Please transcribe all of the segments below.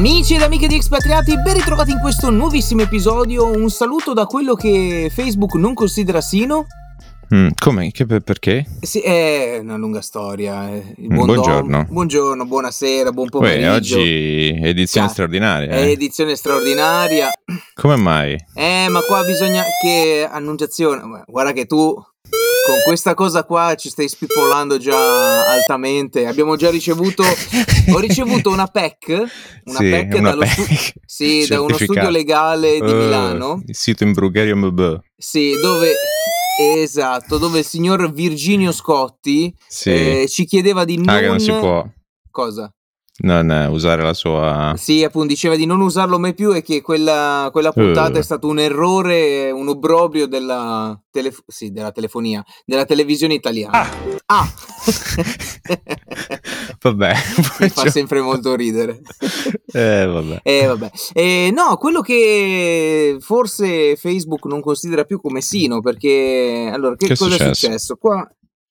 Amici ed amiche di Expatriati, ben ritrovati in questo nuovissimo episodio. Un saluto da quello che Facebook non considera sino. Mm, come? Che, perché? Sì, è una lunga storia. eh. Mm, buon buongiorno. Dom- buongiorno, buonasera, buon Uè, pomeriggio. oggi edizione Cazzo, straordinaria. Eh? edizione straordinaria. Come mai? Eh, ma qua bisogna che annunciazione. Guarda che tu con questa cosa qua ci stai spippolando già altamente. Abbiamo già ricevuto ho ricevuto una PEC, una Sì, PEC una dallo stu- PEC. sì, da uno studio legale di Eh, Milano. Il sito in Brugherio MB. Sì, dove esatto, dove il signor Virginio Scotti Sì. eh, ci chiedeva di non ah, che non si può Cosa? Non eh, usare la sua... Sì, appunto, diceva di non usarlo mai più e che quella, quella puntata Eh. è stato un errore, un obbrobrio della, telef- sì, della telefonia, della televisione italiana. Ah! Vabbè. Mi fa sempre molto ridere. eh, vabbè. Eh, vabbè. Eh, no, quello che forse Facebook non considera più come sino, perché allora che, Che è cosa è successo? successo? Qua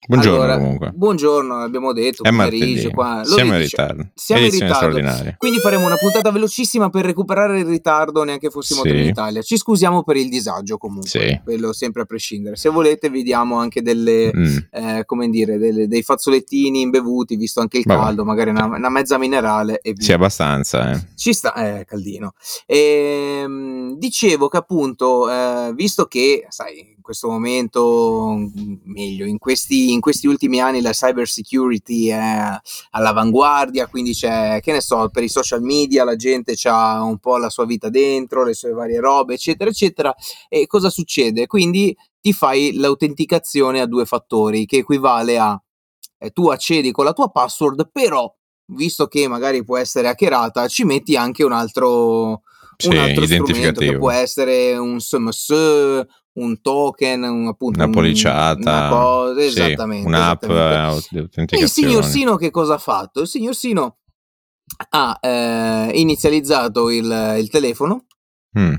Buongiorno allora, comunque. Buongiorno, abbiamo detto, È pomeriggio qua. Siamo in ritardo. Siamo in ritardo. Quindi faremo una puntata velocissima per recuperare il ritardo, neanche fossimo Sì. in Italia. Ci scusiamo per il disagio comunque, Sì. quello sempre a prescindere. Se volete vi diamo anche delle, Mm. eh, come dire, delle- dei fazzolettini imbevuti, visto anche il Vabbè. caldo, magari una, una mezza minerale e via. Sì, abbastanza. Eh. Ci sta, eh, caldino. Ehm, dicevo che appunto, eh, visto che, sai, questo momento, mm, meglio, in questi, in questi ultimi anni la cyber security è all'avanguardia, quindi c'è, che ne so, per i social media la gente ha un po' la sua vita dentro, le sue varie robe, eccetera, eccetera. E cosa succede? Quindi ti fai l'autenticazione a due fattori, che equivale a eh, tu accedi con la tua password, però visto che magari può essere hackerata, ci metti anche un altro, Sì, un altro strumento che può essere un SMS, un token, un, appunto Una un- policiata. una cosa, Sì, esattamente, un'app esattamente. eh, E il signor Sino che cosa ha fatto? Il signor Sino ha eh, inizializzato il, il telefono. Mm.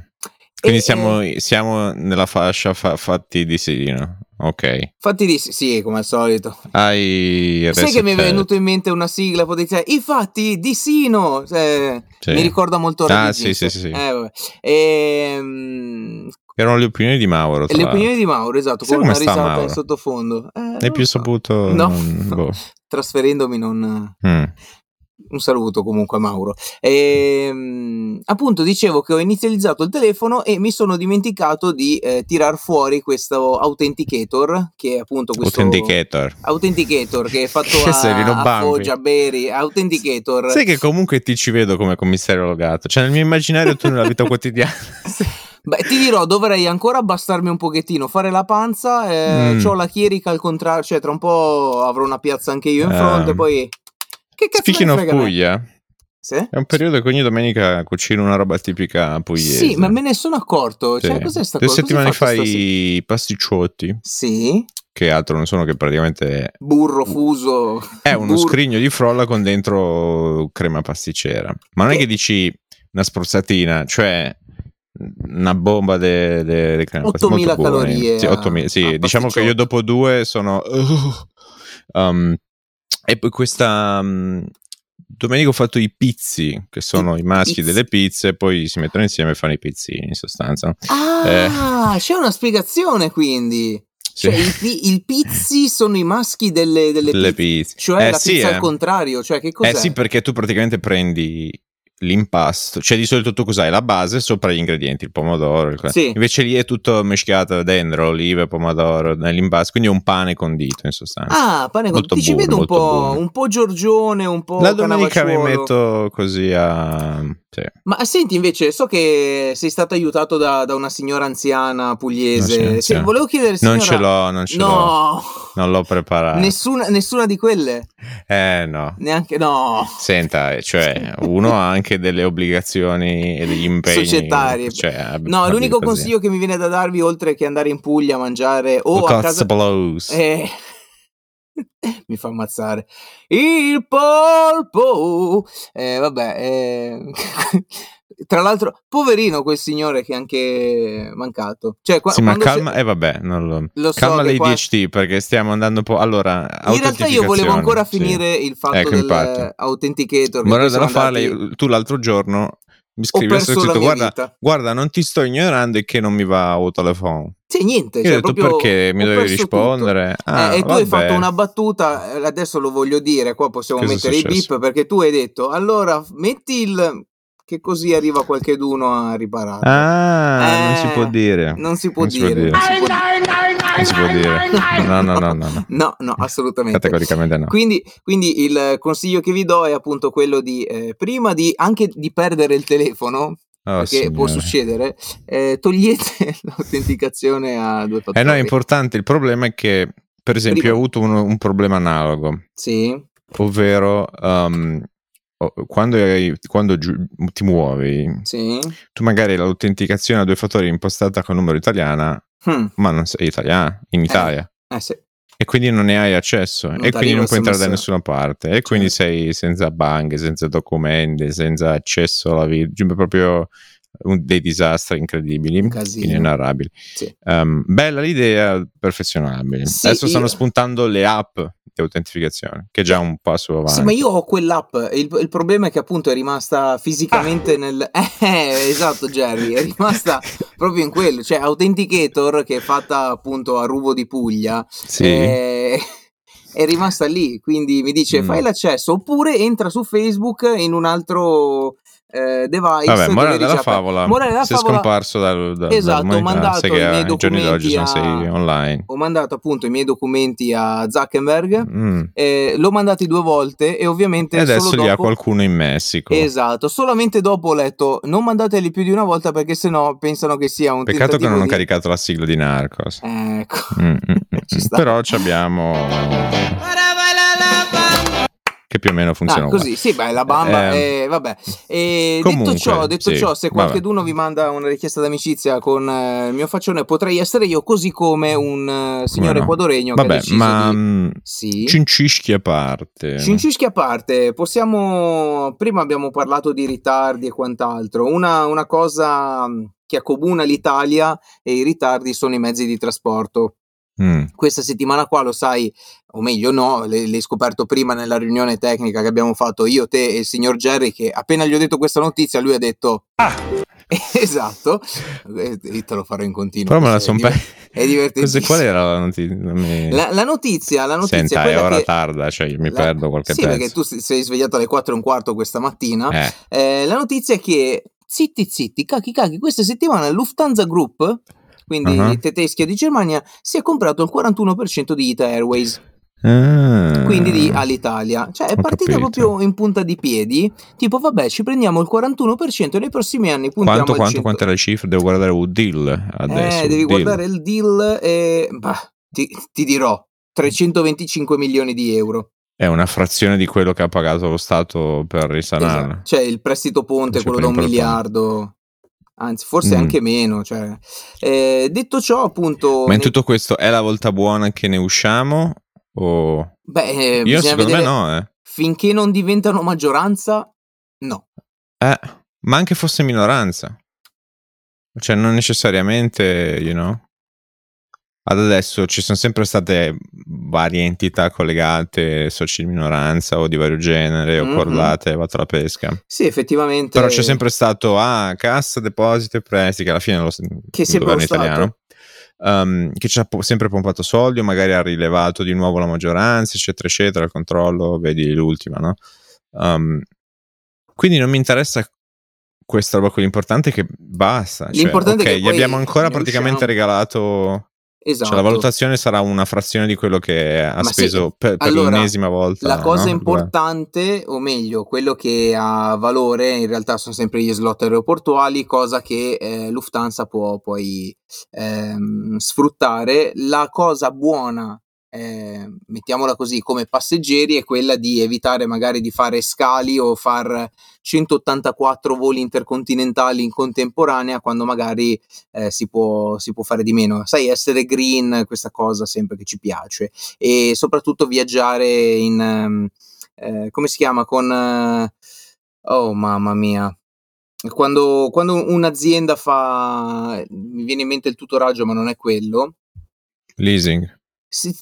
Quindi e, siamo, eh, siamo nella fascia fa- fatti di Sino. Ok. Infatti, di- sì, come al solito. Hai Sai che mi è venuto in mente una sigla? Potete I fatti di Sino. Cioè, Sì. Mi ricorda molto Ah, Radio sì, sì, sì, sì. Eh, vabbè. Erano le opinioni di Mauro. e le opinioni di Mauro, esatto, Sai con come una risata Mauro? in sottofondo. Eh, lo più so. saputo? No, boh. Trasferendomi non... Mm. Un saluto comunque a Mauro. Ehm, appunto dicevo che ho inizializzato il telefono e mi sono dimenticato di eh, tirar fuori questo Authenticator, che è appunto questo... Authenticator. Authenticator che è fatto Che a, a? Foggia, Beri, Authenticator. Sai che comunque ti ci vedo come commissario logato. Cioè, nel mio immaginario tu nella vita quotidiana. Beh, ti dirò, dovrei ancora abbassarmi un pochettino, fare la panza, eh, Mm. c'ho la chierica al contrario, cioè tra un po' avrò una piazza anche io in fronte, poi... Che cazzo Speaking of? Puglia, Sì? è un periodo che ogni domenica cucino una roba tipica pugliese. Sì, ma me ne sono accorto, Sì. cioè cos'è sta Due cosa? Settimane fa stasera? i pasticciotti, Sì, che altro non sono che praticamente burro fuso. È uno burro- scrigno di frolla con dentro crema pasticcera. Ma non è che dici una spruzzatina, cioè una bomba di de, de, de crema 8000 molto buone. calorie Sì, a- 8000, sì, a diciamo che io dopo due sono... Um, e poi questa... um, domenica ho fatto i pizzi, che sono i, maschi pizzi. delle pizze, poi si mettono insieme e fanno i pizzini in sostanza. Ah, c'è una spiegazione quindi. Eh. Cioè, i, i pizzi sono i maschi delle, delle Delle pizze. pizze. Cioè, Eh, la sì, pizza eh. al contrario, cioè che cos'è? Eh sì, perché tu praticamente prendi l'impasto, cioè di solito tu cos'hai? La base sopra gli ingredienti, il pomodoro, il- Sì. invece lì è tutto mischiato dentro, olive, pomodoro, nell'impasto, quindi è un pane condito in sostanza. Ah, pane con... Molto ti ci vedo un po', buono. un po' Giorgione, un po' La domenica mi metto così a... sì. Ma senti, invece, so che sei stato aiutato da, da una signora anziana pugliese. Se- volevo chiedere, signora... Non ce l'ho, non ce l'ho, No, non l'ho preparato. nessuna, nessuna di quelle? Eh no. Neanche, no. Senta, cioè, uno ha anche delle obbligazioni e degli impegni Societarie. Cioè, No, l'unico così. consiglio che mi viene da darvi, oltre che andare in Puglia a mangiare o a Cazzo casa... blows. Eh, mi fa ammazzare. Il polpo. Eh, vabbè, eh, Tra l'altro, poverino quel signore che è anche mancato. Cioè, qua, Sì, ma calma, si- eh vabbè, non lo... Lo so calma qua- l'ADHD perché stiamo andando un po'... Allora, In realtà io volevo ancora sì. finire il fatto Ecco, dell'authenticator. che Morale della andati- tu l'altro giorno mi Ho scrivi ho perso scritto guarda, guarda, non ti sto ignorando e che non mi va o telefono. Sì, niente. Io cioè, ho detto perché mi dovevi rispondere. tutto. Ah, Eh, e tu hai vabbè. fatto una battuta, eh, adesso lo voglio dire, qua possiamo Cosa mettere i beep perché tu hai detto allora metti il che così arriva qualcheduno a riparare. Ah, non si Eh, può dire. Non si può Non dire. si può dire. Si può dire. No, no, no, no, no. No, no, assolutamente. Categoricamente no. Quindi, quindi il consiglio che vi do è appunto quello di eh, prima di anche di perdere il telefono, Oh, perché può succedere, eh, togliete l'autenticazione a due fattori. Eh no, è importante. Il problema è che, per esempio, Prima- ho avuto un, un problema analogo, Sì, ovvero um, quando, hai- quando giu- ti muovi, sì. tu magari l'autenticazione a due fattori impostata con numero italiana, Hmm, ma non sei italiana, in Italia. eh sì. E quindi non ne hai accesso Non e quindi non puoi entrare da nessuna parte e quindi Certo. sei senza banche, senza documenti, senza accesso alla vita, proprio un- dei disastri incredibili, casino. inenarrabili. Sì. Um, bella l'idea, perfezionabile. Sì, Adesso stanno io- spuntando le app di autentificazione, che è già un passo avanti. Sì, ma io ho quell'app. Il, il problema è che appunto è rimasta fisicamente nel. Eh, esatto, Jerry. È rimasta proprio in quello. Cioè, Authenticator, che è fatta appunto a Ruvo di Puglia, Sì. è, è rimasta lì. Quindi mi dice: Mm. fai l'accesso oppure entra su Facebook in un altro eh, device. Vabbè, morale della "Aspetta, favola, morale della sei favola, scomparso dal, dal, Esatto, ho mandato i miei documenti a- online. Ho mandato appunto i miei documenti a Zuckerberg. Mm. eh, l'ho mandati due volte e ovviamente E adesso solo li ha dopo qualcuno in Messico. Esatto, solamente dopo ho letto non mandateli più di una volta perché sennò pensano che sia un Peccato che non ho di... caricato la sigla di Narcos. Ecco, Mm, mm, ci mm. Però ci abbiamo che più o meno funziona Ah, così, sì, beh, la bamba, Eh, eh, vabbè. E comunque, detto ciò, detto sì, ciò, se qualcuno vi manda una richiesta d'amicizia con eh, il mio faccione, potrei essere io, così come un eh, signore no? ha Vabbè, ma di... mm, Sì. cincischi a parte. Cincischi a parte, possiamo. Prima abbiamo parlato di ritardi e quant'altro. Una, una cosa mh, che accomuna l'Italia e i ritardi sono i mezzi di trasporto. Mm. Questa settimana qua lo sai, o meglio, no, l'hai scoperto prima nella riunione tecnica che abbiamo fatto io, te e il signor Jerry. Che appena gli ho detto questa notizia, lui ha detto: Ah, esatto. E e te lo farò in continuo. Però me la questo è son diver- pe- È divertentissimo. Qual era la notizia? Mi- La, la notizia, la notizia Senta, è è ora che- tarda, cioè mi la- perdo qualche Sì, pezzo. perché tu sei svegliato alle 4 e un quarto questa mattina. Eh, Eh, la notizia è che, zitti zitti, cacchi cacchi, questa settimana Lufthansa Group, quindi Uh-huh. tedeschi di Germania, si è comprato il 41% di Ita Airways, Ah. quindi di Alitalia. Cioè è partita capito. proprio in punta di piedi, tipo vabbè ci prendiamo il 41% e nei prossimi anni puntiamo Quanto, quanto, 100. quante le cifre? Devo guardare un deal adesso. Eh, devi deal. guardare il deal e bah, ti, ti dirò 325 milioni di euro. È una frazione di quello che ha pagato lo Stato per risanarla. Esatto. Cioè il prestito ponte, quello da un miliardo, anzi forse Mm. anche meno. Cioè. Eh, detto ciò, appunto, Ma in tutto questo è la volta buona che ne usciamo? O... beh, eh, Io secondo me no, eh. finché non diventano maggioranza, no. Eh, ma anche fosse minoranza. Cioè, non necessariamente, you know. Ad adesso ci sono sempre state varie entità collegate, soci di minoranza o di vario genere, o cordate, vado alla pesca. Sì, effettivamente. Però c'è sempre stato, ah, cassa, deposito e prestiti, che alla fine è lo, Che è il governo Stato. italiano, um, che ci ha po- sempre pompato soldi, o magari ha rilevato di nuovo la maggioranza, eccetera, eccetera, il controllo, vedi l'ultima, no? Um, quindi non mi interessa questa roba qui, l'importante è che basta. Cioè, L'importante è ok, che gli abbiamo ancora praticamente usciamo. regalato... Esatto. Cioè, la valutazione sarà una frazione di quello che ha Ma sì, speso per, per allora, l'ennesima volta. La cosa no? importante, o meglio, quello che ha valore in realtà sono sempre gli slot aeroportuali, cosa che eh, Lufthansa può poi ehm, sfruttare. La cosa buona, eh, mettiamola così, come passeggeri è quella di evitare magari di fare scali o far 184 voli intercontinentali in contemporanea quando magari eh, si, può, si può fare di meno. Sai, essere green, questa cosa sempre che ci piace e soprattutto viaggiare in ehm, eh, come si chiama con eh, oh mamma mia quando, quando un'azienda fa, mi viene in mente il tutoraggio, ma non è quello. Leasing.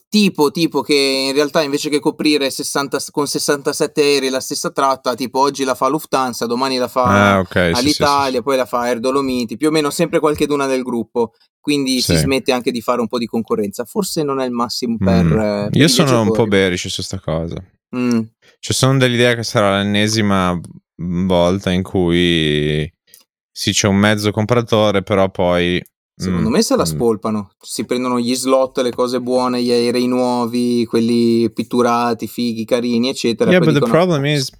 Tipo, tipo che in realtà invece che coprire 60, con 67 aerei la stessa tratta, tipo oggi la fa Lufthansa, domani la fa Ah, ok. Sì, sì, all'Italia, sì, sì. poi la fa Air Dolomiti, più o meno sempre qualcheduna del gruppo, quindi si smette anche di fare un po' di concorrenza. Forse non è il massimo per, Mm. eh, Io sono un po' bearish su sta cosa. Mm, Cioè, sono dell'idea che sarà l'ennesima volta in cui sì, c'è un mezzo compratore, però poi. Secondo mm, me se la mm, spolpano, si prendono gli slot, le cose buone, gli aerei nuovi, quelli pitturati, fighi, carini, eccetera. Yeah, but the dicono, problem is.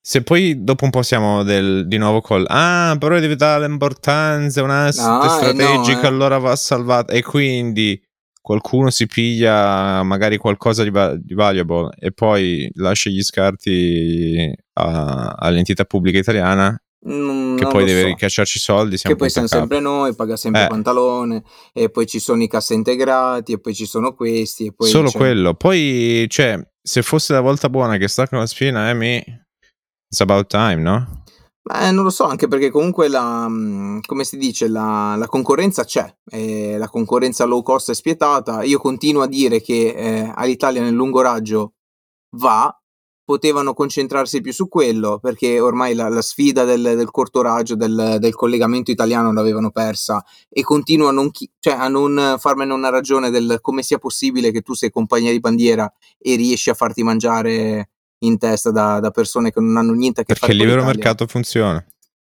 Se poi dopo un po' siamo del- di nuovo col ah, però devi dare l'importanza, un asset No, eh, strategico, no, eh. allora va salvato. E quindi qualcuno si piglia magari qualcosa di, va- di valuable e poi lascia gli scarti a- all'entità pubblica italiana Mm, che non poi deve so. ricacciarci soldi. Siamo Che poi siamo sempre noi, paga sempre Eh. Pantalone, e poi ci sono i cassa integrati, e poi ci sono questi, e poi Solo c'è- quello. Poi, cioè, se fosse la volta buona che sta con la spina, eh, mi... It's about time, no? Eh, non lo so, anche perché comunque la, mm, come si dice, la, la concorrenza c'è, eh, la concorrenza low cost è spietata. Io continuo a dire che eh, all'Italia nel lungo raggio va, potevano concentrarsi più su quello, perché ormai la, la sfida del, del corto raggio, del, del collegamento italiano l'avevano persa e continuo a non, chi- cioè, a non farmene una ragione del come sia possibile che tu sei compagnia di bandiera e riesci a farti mangiare in testa da, da persone che non hanno niente a che Perché il fare con libero l'Italia. mercato funziona.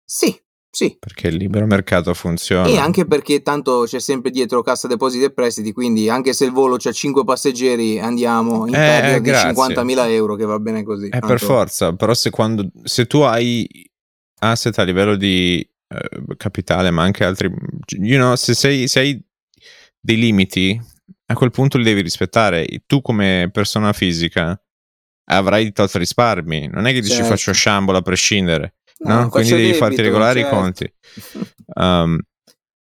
Sì, sì. Perché il libero mercato funziona. E anche perché tanto c'è sempre dietro cassa depositi e prestiti, quindi anche se il volo c'ha 5 passeggeri andiamo in Eh, perdita di grazie. 50.000 euro che va bene così. Eh, tanto- per forza, però se, quando, se tu hai asset a livello di eh, capitale, ma anche altri, you know, se, sei, se hai dei limiti, a quel punto li devi rispettare. Tu come persona fisica avrai tot risparmi, non è che dici Certo. faccio sciambola a prescindere, no? faccio Quindi devi debito, farti regolare certo. i conti. Um,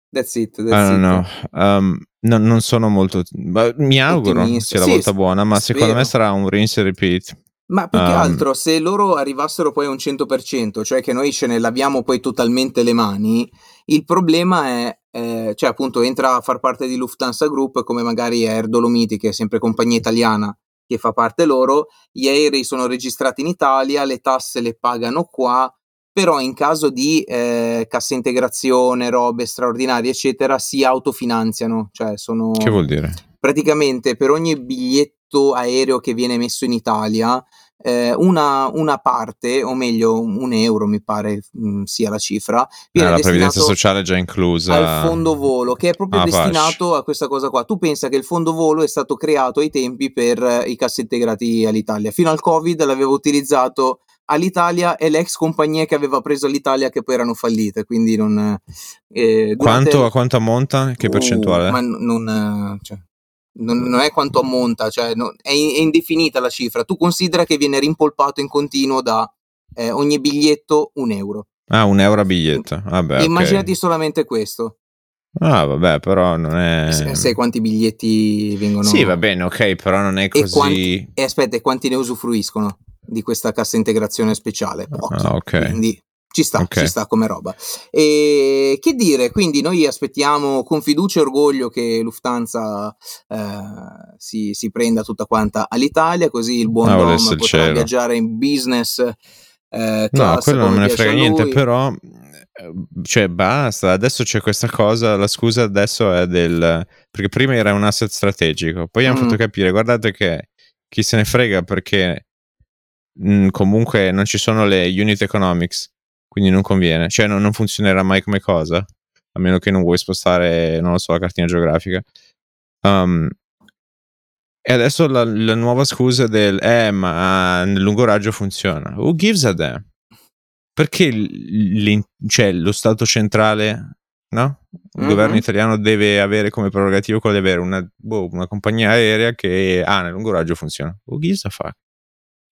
That's it, I that's know. Um, no- non sono molto. Mi auguro Ottimista. sia la Sì, volta buona, ma secondo me spero. sarà un rinse e repeat. Ma più che Um, altro, se loro arrivassero poi a un 100%, cioè che noi ce ne laviamo poi totalmente le mani, il problema è, eh, cioè appunto entra a far parte di Lufthansa Group come magari Air Dolomiti, che è sempre compagnia italiana che fa parte loro, gli aerei sono registrati in Italia, le tasse le pagano qua, però in caso di eh, cassa integrazione, robe straordinarie, eccetera, si autofinanziano, cioè sono Che vuol dire? praticamente per ogni biglietto aereo che viene messo in Italia, eh, una, una parte, o meglio un euro mi pare mh, sia la cifra, Eh, viene la previdenza sociale è già inclusa. al fondo volo, che è proprio Ah, pace. destinato a questa cosa qua. Tu pensa che il fondo volo è stato creato ai tempi per eh, i cassintegrati all'Italia. Fino al Covid l'aveva utilizzato all'Italia e l'ex compagnia che aveva preso l'Italia che poi erano fallite, quindi non... eh, durante- Quanto, a quanto ammonta? Che Uh, percentuale? ma n- non, eh, cioè, non, non è quanto ammonta, cioè, no- è, in- è indefinita la cifra. Tu considera che viene rimpolpato in continuo da eh, ogni biglietto un euro. Ah, un euro a biglietto. Vabbè, ok. Immaginati solamente questo. Ah, vabbè, però non è. Se- Sai quanti biglietti vengono... Sì, va bene, ok, però non è E così. quanti, e aspetta, e quanti ne usufruiscono di questa cassa integrazione speciale? Pochi. Ah, ok. Quindi ci sta, Ok. ci sta come roba. E che dire, quindi noi aspettiamo con fiducia e orgoglio che Lufthansa eh, si, si prenda tutta quanta all'Italia, così il buon Ah, Dom potrà cielo. viaggiare in business eh, No, quello non me ne frega niente, però eh, cioè basta, adesso c'è questa cosa, la scusa adesso è del perché prima era un asset strategico, poi hanno Mm. fatto capire, guardate che chi se ne frega perché mh, comunque non ci sono le unit economics, quindi non conviene, cioè non, non funzionerà mai come cosa, a meno che non vuoi spostare, non lo so, la cartina geografica. Um, e adesso la, la nuova scusa del eh, ma nel lungo raggio funziona. Who gives a damn? Perché cioè, lo Stato centrale, no? Il Mhm. governo italiano deve avere come prerogativa quello di avere una, boh, una compagnia aerea che ah, nel lungo raggio funziona. Who gives a fuck?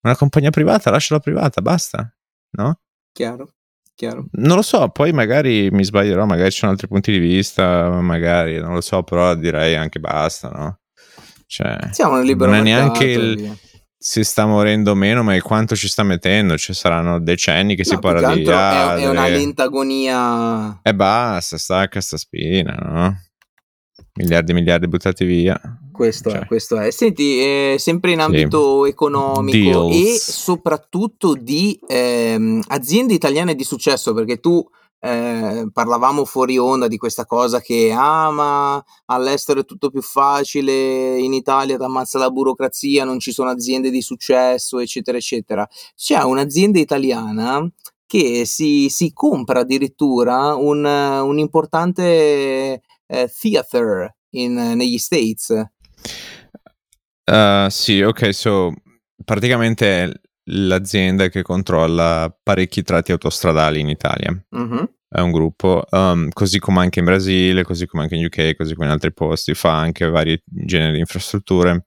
Una compagnia privata, lasciala privata, basta. No? Chiaro, chiaro. Non lo so, poi magari mi sbaglierò, magari ci sono altri punti di vista, magari, non lo so, però direi anche basta, no? Cioè, Siamo nel libero non è neanche il, si sta morendo meno, ma quanto ci sta mettendo? Ci saranno decenni che no, si parla di ah, è, è una lenta agonia. E basta, stacca sta spina, no? Miliardi e miliardi buttati via. Questo cioè. è, questo è. Senti, eh, sempre in ambito sì. economico Deals. e soprattutto di ehm, aziende italiane di successo, perché tu eh, parlavamo fuori onda di questa cosa che ah ma all'estero è tutto più facile, in Italia ti ammazza la burocrazia, non ci sono aziende di successo, eccetera, eccetera. C'è un'azienda italiana che si, si compra addirittura un, un importante eh, theater in, negli States. Uh, sì, ok, so praticamente l'azienda che controlla parecchi tratti autostradali in Italia. Mm-hmm. È un gruppo, um, così come anche in Brasile, così come anche in UK, così come in altri posti, fa anche vari generi di infrastrutture.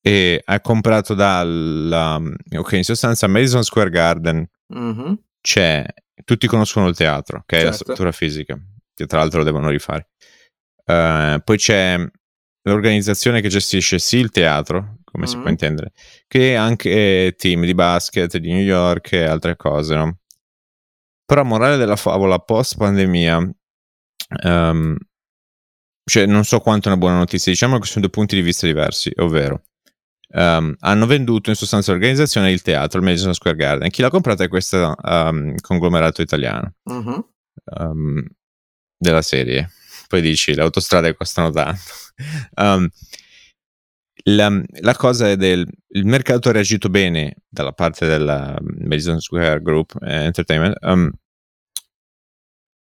E ha comprato dal, um, ok, in sostanza Madison Square Garden mm-hmm. c'è, tutti conoscono il teatro, che certo. è la struttura fisica, che tra l'altro lo devono rifare. Uh, poi c'è l'organizzazione che gestisce sì il teatro, come mm-hmm. si può mm-hmm. intendere, che anche team di basket di New York e altre cose, no? Però morale della favola post pandemia, um, ehm, cioè non so quanto è una buona notizia, diciamo che sono due punti di vista diversi, ovvero um, hanno venduto in sostanza l'organizzazione il teatro, il Madison Square Garden. Chi l'ha comprata è questo um, conglomerato italiano mm-hmm. della serie. Poi dici le autostrade costano tanto. La, la, cosa è del il mercato ha reagito bene dalla parte della Madison Square Group eh, Entertainment um,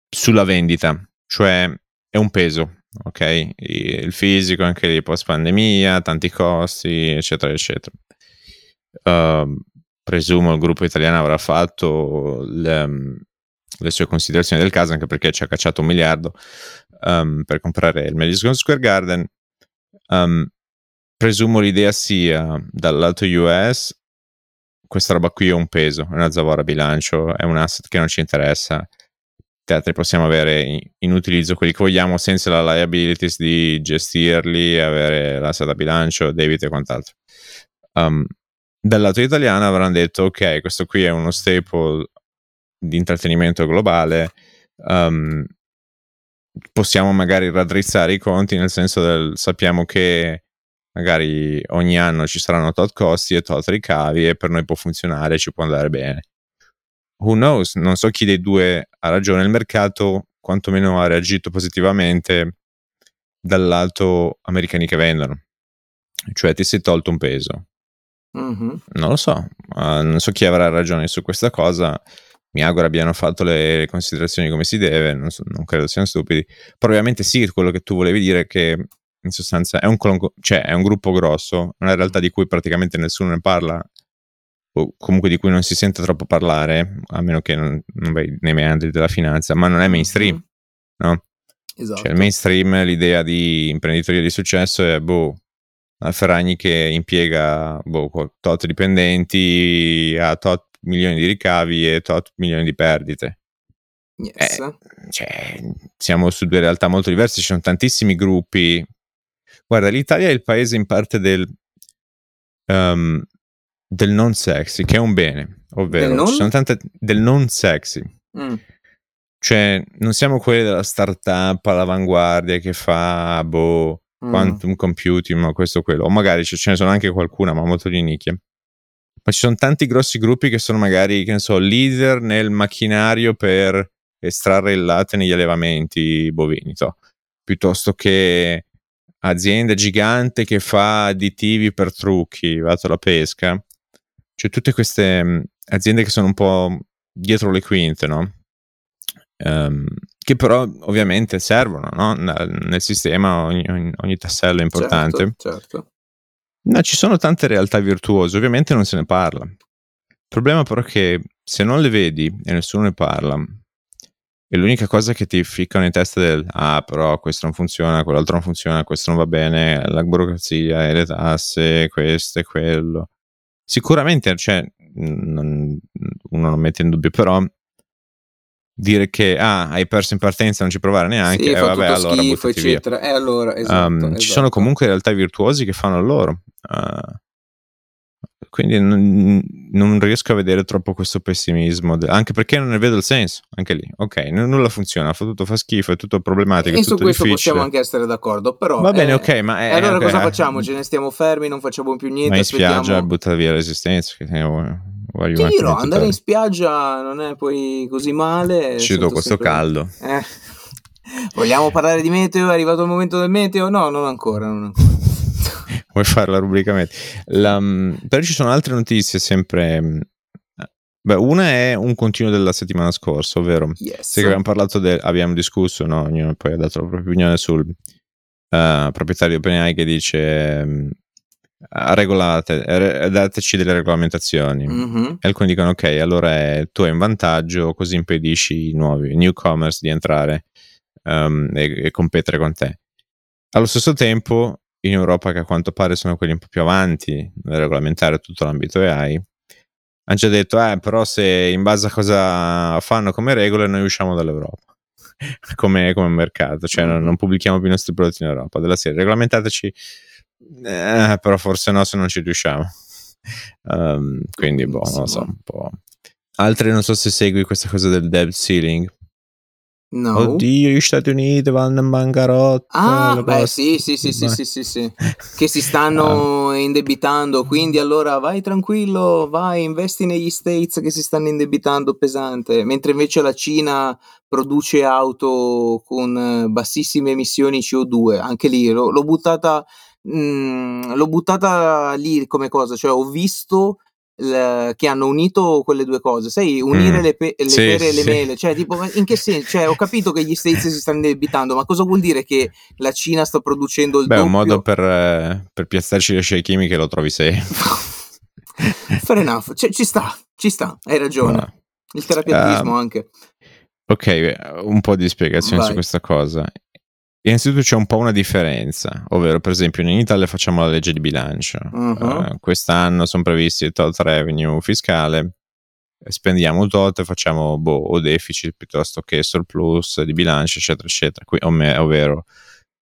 sulla vendita, cioè è un peso, ok? Il fisico anche lì post pandemia, tanti costi, eccetera, eccetera. Uh, presumo il gruppo italiano avrà fatto le, le, sue considerazioni del caso, anche perché ci ha cacciato un miliardo um, per comprare il Madison Square Garden. Um, presumo l'idea sia dal lato US questa roba qui è un peso, è una zavorra bilancio, è un asset che non ci interessa. Teatri possiamo avere in, in utilizzo quelli che vogliamo senza la liabilities di gestirli, avere l'asset a bilancio, debito e quant'altro. Um, dal lato italiano avranno detto ok, questo qui è uno staple di intrattenimento globale, um, possiamo magari raddrizzare i conti nel senso del sappiamo che magari ogni anno ci saranno tot costi e tot ricavi e per noi può funzionare, ci può andare bene. Who knows? Non so chi dei due ha ragione, il mercato quantomeno ha reagito positivamente dal lato americani che vendono, cioè ti sei tolto un peso. Mm-hmm. Non lo so, uh, non so chi avrà ragione su questa cosa. Mi auguro abbiano fatto le considerazioni come si deve, non, so, non credo siano stupidi. Probabilmente sì, quello che tu volevi dire è che in sostanza è un, cioè, è un gruppo grosso, una realtà di cui praticamente nessuno ne parla, o comunque di cui non si sente troppo parlare, a meno che non, non vai nei meandri della finanza, ma non è mainstream, mm. no? Esatto. Cioè il mainstream, l'idea di imprenditoria di successo è, boh, Ferragni che impiega, boh, tot dipendenti, ha tot milioni di ricavi e tot milioni di perdite. Yes. Eh, cioè, siamo su due realtà molto diverse, ci sono tantissimi gruppi Guarda, l'Italia è il paese in parte del, um, del non sexy, che è un bene, ovvero non? ci sono tante del non sexy. Mm. Cioè, non siamo quelli della startup all'avanguardia che fa boh, mm. quantum computing, ma questo o quello. O magari ce ne sono anche qualcuna, ma molto di nicchia. Ma ci sono tanti grossi gruppi che sono magari, che ne so, leader nel macchinario per estrarre il latte negli allevamenti bovini, to. piuttosto che azienda gigante che fa additivi per trucchi, vado alla pesca, cioè tutte queste mh, aziende che sono un po' dietro le quinte, no? Um, che però ovviamente servono no? nel sistema, ogni, ogni, ogni, tassello è importante. Certo, certo. No, ci sono tante realtà virtuose, ovviamente non se ne parla. Il problema però è che se non le vedi e nessuno ne parla, e l'unica cosa che ti ficcano in testa del ah però questo non funziona, quell'altro non funziona, questo non va bene, la burocrazia e le tasse, questo e quello. Sicuramente, cioè, non, uno non mette in dubbio, però dire che ah, hai perso in partenza, non ci provare neanche, sì, eh, vabbè, allora schifo, eccetera. E allora, esatto, um, esatto. Ci sono comunque realtà virtuosi che fanno loro. Uh, quindi non, non, riesco a vedere troppo questo pessimismo, anche perché non ne vedo il senso, anche lì, ok, n- nulla funziona, fa tutto fa schifo, è tutto problematico. E su questo difficile. possiamo anche essere d'accordo, però... Va bene, ok, ma... È, allora okay, cosa facciamo? Ce ne stiamo fermi, non facciamo più niente? Ma in aspettiamo... spiaggia butta via l'esistenza. Che Ti dirò, andare in spiaggia non è poi così male. Ci do questo sempre... caldo. Eh. Vogliamo parlare di meteo? È arrivato il momento del meteo? No, non ancora, non ancora. Vuoi fare la rubrica meteo? La, mm, però ci sono altre notizie sempre... Mm, beh, una è un continuo della settimana scorsa, ovvero yes. abbiamo parlato del, abbiamo discusso, no? ognuno poi ha dato la propria opinione sul uh, proprietario di OpenAI che dice regolate, dateci delle regolamentazioni. Mm-hmm. E alcuni dicono ok, allora è, tu hai un vantaggio, così impedisci i nuovi newcomers di entrare um, e, e, competere con te. Allo stesso tempo, in Europa, che a quanto pare sono quelli un po' più avanti nel regolamentare tutto l'ambito AI, hanno già detto, eh, però se in base a cosa fanno come regole noi usciamo dall'Europa. come, come, mercato, cioè non, non, pubblichiamo più i nostri prodotti in Europa. Della serie, regolamentateci, eh, però forse no se non ci riusciamo. Um, quindi, boh, non lo so, un po'. Altre non so se segui questa cosa del debt ceiling. No. Oddio, gli Stati Uniti vanno in bancarotta. Ah, beh, sì, sì, sì, sì, sì, sì, sì, che si stanno ah. indebitando, quindi allora vai tranquillo, vai, investi negli States che si stanno indebitando pesante, mentre invece la Cina produce auto con bassissime emissioni CO2, anche lì l'ho, l'ho buttata, mh, mm, l'ho buttata lì come cosa, cioè ho visto l- che hanno unito quelle due cose, sai, unire mm. le, pe- le sì, pere e le sì. mele, cioè, tipo, in che senso? Cioè, ho capito che gli States si stanno indebitando, ma cosa vuol dire che la Cina sta producendo il Beh, doppio? un modo per, eh, per piazzarci le scie chimiche lo trovi sempre. Fair enough, cioè, ci sta, ci sta, hai ragione. No. Il terapiatismo uh, anche. Ok, un po' di spiegazione Vai. su questa cosa. Innanzitutto c'è un po' una differenza, ovvero per esempio in Italia facciamo la legge di bilancio, uh-huh. uh, quest'anno sono previsti tot revenue fiscale, spendiamo il tot e facciamo boh, o deficit piuttosto che surplus di bilancio, eccetera, eccetera, Qui, ovvero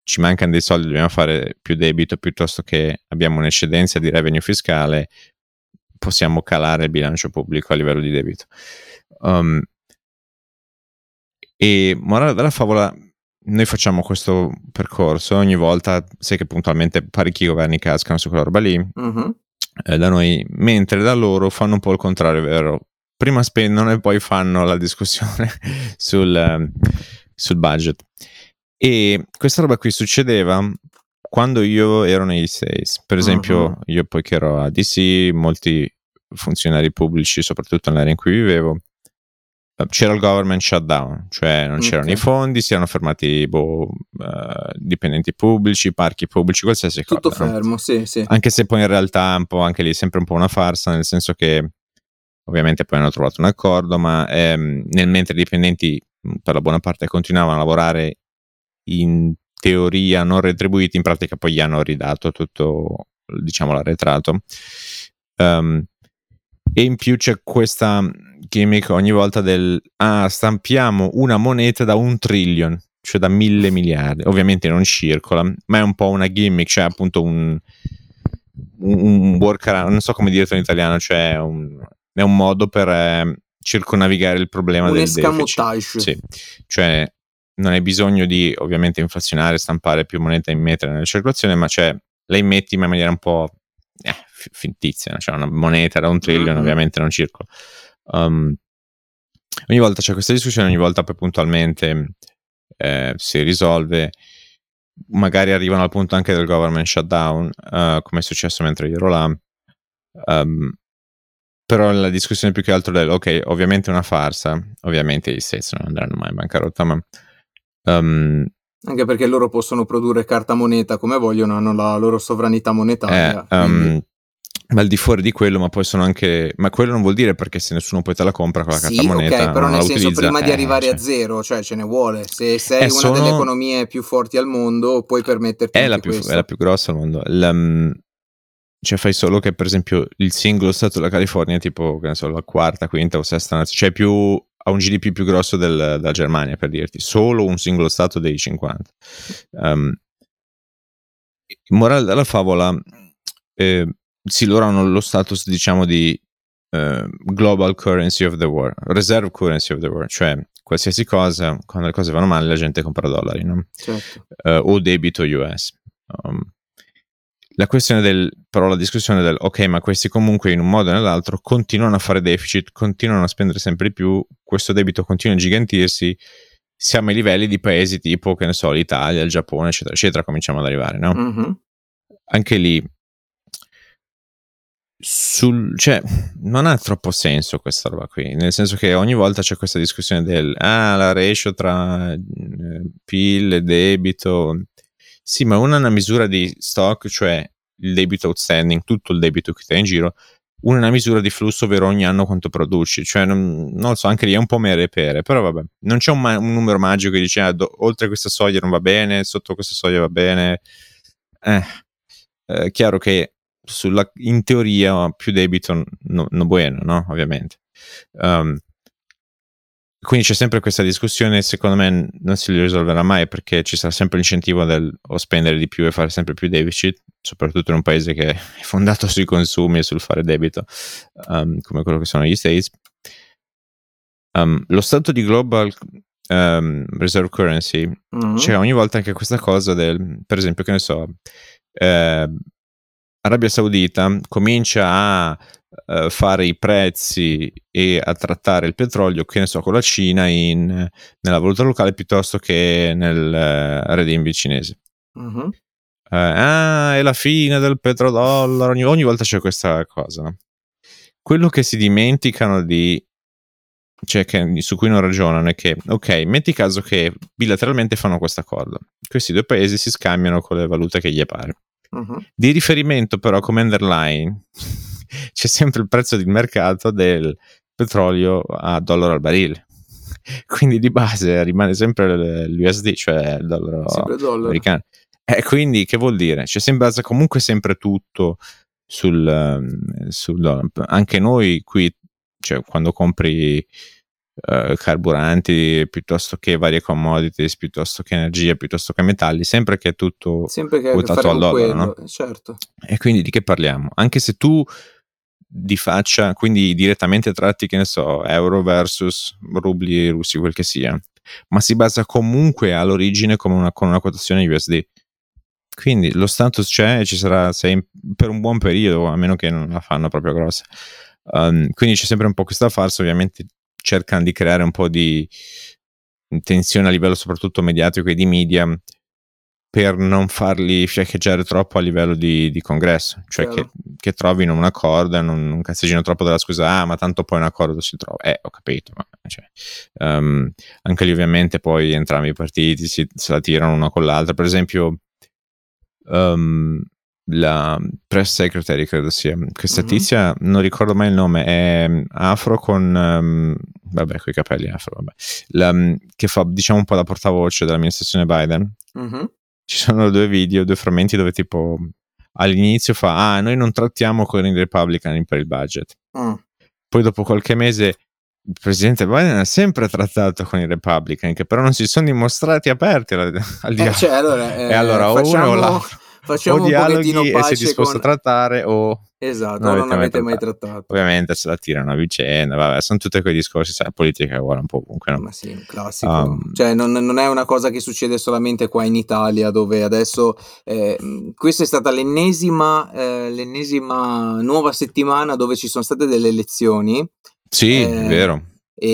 ci mancano dei soldi, dobbiamo fare più debito piuttosto che abbiamo un'eccedenza di revenue fiscale, possiamo calare il bilancio pubblico a livello di debito. Um, e morale della favola noi facciamo questo percorso ogni volta, sai che puntualmente parecchi governi cascano su quella roba lì, uh-huh. eh, da noi, mentre da loro fanno un po' il contrario, vero? Prima spendono e poi fanno la discussione sul, eh, sul budget. E questa roba qui succedeva quando io ero negli States. Per esempio, uh-huh. io poi che ero a DC, molti funzionari pubblici, soprattutto nell'area in cui vivevo, c'era il government shutdown, cioè non c'erano okay. i fondi, si erano fermati boh, uh, dipendenti pubblici, parchi pubblici, qualsiasi Tutto cosa. Tutto fermo, no? sì, sì. Anche se poi in realtà un po' anche lì è sempre un po' una farsa, nel senso che ovviamente poi hanno trovato un accordo, ma ehm, nel mentre i dipendenti per la buona parte continuavano a lavorare in teoria non retribuiti, in pratica poi gli hanno ridato tutto, diciamo, l'arretrato. Um, e in più c'è questa gimmick ogni volta del ah, stampiamo una moneta da un trillion, cioè da mille miliardi. Ovviamente non circola, ma è un po' una gimmick, cioè appunto un, un, un workaround, non so come dirlo in italiano, cioè un, è un modo per eh, circonnavigare il problema un del escamotage. deficit. Sì, cioè non hai bisogno di ovviamente inflazionare, stampare più moneta in mettere nella circolazione, ma cioè la immetti ma in maniera un po' eh, fittizia, cioè una moneta da un trillion mm-hmm. ovviamente non circola. Um, ogni volta c'è questa discussione, ogni volta poi puntualmente eh, si risolve. Magari arrivano al punto anche del government shutdown, uh, come è successo mentre io ero là. Um, però la discussione più che altro è, ok, ovviamente è una farsa, ovviamente gli States non andranno mai in bancarotta, ma um, anche perché loro possono produrre carta moneta come vogliono, hanno la loro sovranità monetaria. Eh, um, ma al di fuori di quello, ma poi sono anche. Ma quello non vuol dire perché se nessuno poi te la compra con la sì, carta moneta. Ok, però nel senso, utilizza, prima di eh, arrivare cioè. a zero, cioè ce ne vuole. Se sei eh, una sono... delle economie più forti al mondo, puoi permetterti. È, la più, è la più, grossa al mondo. La, cioè, fai solo che, per esempio, il singolo stato della California è tipo, che ne so, la quarta, quinta o sesta nazione, cioè più ha un GDP più grosso del, della Germania, per dirti, solo un singolo stato dei 50. Um, morale della favola, eh, sì, loro hanno lo status, diciamo, di uh, global currency of the world, reserve currency of the world, cioè qualsiasi cosa, quando le cose vanno male la gente compra dollari, no? Certo. Uh, o debito US. Um, la questione del, però la discussione del, ok, ma questi comunque in un modo o nell'altro continuano a fare deficit, continuano a spendere sempre di più, questo debito continua a gigantirsi, siamo ai livelli di paesi tipo, che ne so, l'Italia, il Giappone, eccetera, eccetera, cominciamo ad arrivare, no? Mm-hmm. Anche lì, sul, cioè, non ha troppo senso questa roba qui, nel senso che ogni volta c'è questa discussione del, ah, la ratio tra eh, PIL e debito, sì, ma una è una misura di stock, cioè il debito outstanding, tutto il debito che stai in giro, una è una misura di flusso, ovvero ogni anno quanto produci, cioè non, non lo so, anche lì è un po' mere pere, però vabbè, non c'è un, ma- un numero magico che dice ah, do- oltre questa soglia non va bene, sotto questa soglia va bene, eh, è chiaro che sulla, in teoria più debito non no bueno, no? Ovviamente. Um, quindi c'è sempre questa discussione, secondo me non si risolverà mai perché ci sarà sempre l'incentivo del o spendere di più e fare sempre più deficit, soprattutto in un paese che è fondato sui consumi e sul fare debito, um, come quello che sono gli States. Um, lo stato di global um, reserve currency, mm-hmm. c'è ogni volta anche questa cosa del, per esempio, che ne so, eh, Arabia Saudita comincia a uh, fare i prezzi e a trattare il petrolio, che ne so, con la Cina in, nella valuta locale piuttosto che nel uh, renminbi cinese. Mm-hmm. Uh, ah, è la fine del petrodollaro, ogni, ogni volta c'è questa cosa. No? Quello che si dimenticano di cioè che, su cui non ragionano è che, ok, metti caso che bilateralmente fanno questo accordo, questi due paesi si scambiano con le valute che gli pare. Mm-hmm. Di riferimento però come underline c'è sempre il prezzo di mercato del petrolio a dollaro al barile. Quindi di base rimane sempre l'USD, cioè il dollaro, dollaro. americano. E quindi che vuol dire? C'è sempre, basa comunque sempre tutto sul, um, sul dollaro. Anche noi qui, cioè quando compri uh, carburanti piuttosto che varie commodities, piuttosto che energia, piuttosto che metalli, sempre che è tutto sempre che quotato al dollaro, quello, no? eh, certo. E quindi di che parliamo? Anche se tu di faccia, quindi direttamente tratti, che ne so, euro versus rubli russi, quel che sia, ma si basa comunque all'origine come una, con una quotazione USD. Quindi lo status c'è e ci sarà sei, per un buon periodo, a meno che non la fanno proprio grossa. Um, quindi c'è sempre un po' questa farsa, ovviamente cercano di creare un po' di tensione a livello soprattutto mediatico e di media per non farli fiaccheggiare troppo a livello di, di congresso, cioè che, che, trovino un accordo e non, non cazzeggino troppo della scusa, ah ma tanto poi un accordo si trova, eh ho capito, ma cioè, um, anche lì ovviamente poi entrambi i partiti si, se la tirano uno con l'altro, per esempio um, la press secretary credo sia. Questa mm-hmm. tizia non ricordo mai il nome è afro con um, vabbè con i capelli afro vabbè. La, mm, che fa diciamo un po' da portavoce dell'amministrazione Biden. Mm-hmm. ci sono due video due frammenti dove tipo all'inizio fa ah noi non trattiamo con i Republican per il budget mm. poi dopo qualche mese il presidente Biden ha sempre trattato con i Republican che però non si sono dimostrati aperti al, al dialogo. eh, cioè, allora, eh, e allora facciamo... uno o l'altro facciamo o un pochettino pace e sei disposto con... a trattare o esatto, non, non avete mai trattato. trattato. Ovviamente se la tirano a vicenda, vabbè, sono tutti quei discorsi, sai, la politica guarda un po' ovunque, no? Ma sì, un classico. Um, cioè, non, non, è una cosa che succede solamente qua in Italia, dove adesso eh, questa è stata l'ennesima, eh, l'ennesima nuova settimana dove ci sono state delle elezioni. Sì, eh, è vero.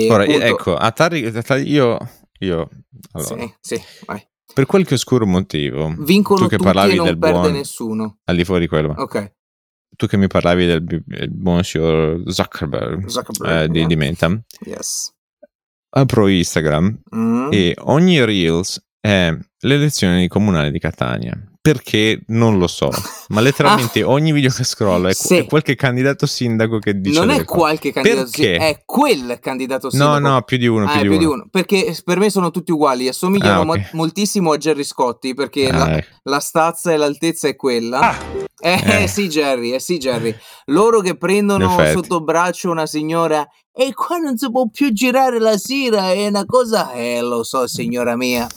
Ora, appunto... ecco, a Tari, io, io allora, sì, sì, vai. Per qualche oscuro motivo, vincono tu che parlavi e non del perde buon, nessuno. al di fuori di quello, Ok. tu che mi parlavi del, del buon signor Zuckerberg, Zuckerberg eh, di, yeah. di Meta, Yes. apro Instagram Mm. e ogni Reels è le elezioni comunali di Catania. Perché non lo so, ma letteralmente ogni video che scrollo è, Sì. è qualche candidato sindaco che dice non è cose. qualche candidato Perché? è quel candidato No, sindaco. no, più di uno, Ah, più di più di uno. uno. Perché per me sono tutti uguali, assomigliano Ah, ok. mo- moltissimo a Gerry Scotti perché Ah, la, ecco. la stazza e l'altezza è quella. Eh, eh, sì, Jerry, eh sì, Jerry. Loro che prendono sotto braccio una signora e qua non si può più girare la sera, è una cosa... Eh, lo so, signora mia.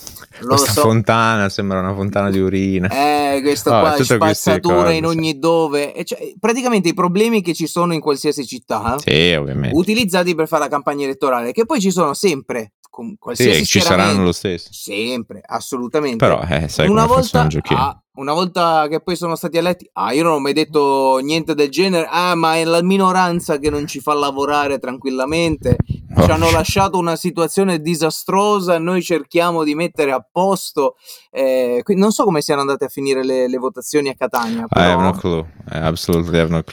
Lo questa so. fontana sembra una fontana di urina. Eh, questa oh, qua è spazzatura in ogni dove. Cioè, praticamente i problemi che ci sono in qualsiasi città, sì, utilizzati per fare la campagna elettorale, che poi ci sono sempre con qualsiasi sì, ci saranno lo stesso. Sempre, assolutamente. Però, eh, sai una volta, ah, una volta che poi sono stati eletti, ah, io non ho mai detto niente del genere. Ah, ma è la minoranza che non ci fa lavorare tranquillamente. Ci hanno lasciato una situazione disastrosa. Noi cerchiamo di mettere a posto. Eh, non so come siano andate a finire le, le votazioni a Catania. Però, no no.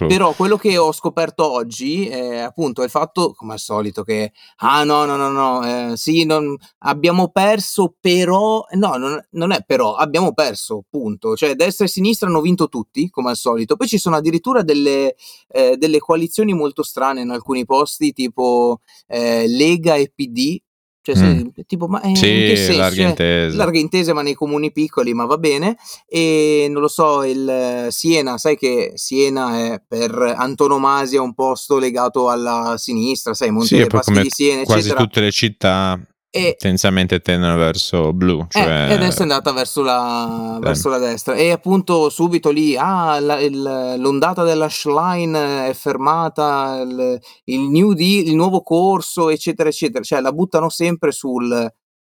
Però quello che ho scoperto oggi è appunto il fatto, come al solito, che ah no, no, no, no, eh, sì, non, abbiamo perso, però no, non, non è però, abbiamo perso, punto cioè destra e sinistra hanno vinto tutti, come al solito. Poi ci sono addirittura delle, eh, delle coalizioni molto strane in alcuni posti, tipo eh, Lega e PD. Cioè, mm. se, tipo, ma eh, sì, in che senso? Larga intesa. larga intesa, ma nei comuni piccoli, ma va bene. E non lo so, il Siena, sai che Siena è per antonomasia un posto legato alla sinistra, sai, Monte sì, Paschi di Siena, quasi eccetera. tutte le città e, tendenzialmente tendono verso blu. Eh, cioè... Eh, e adesso è andata verso la, verso la, destra. E appunto subito lì, ah, la, il, l'ondata della Schlein è fermata, il, il, new deal, il nuovo corso, eccetera, eccetera. Cioè la buttano sempre sul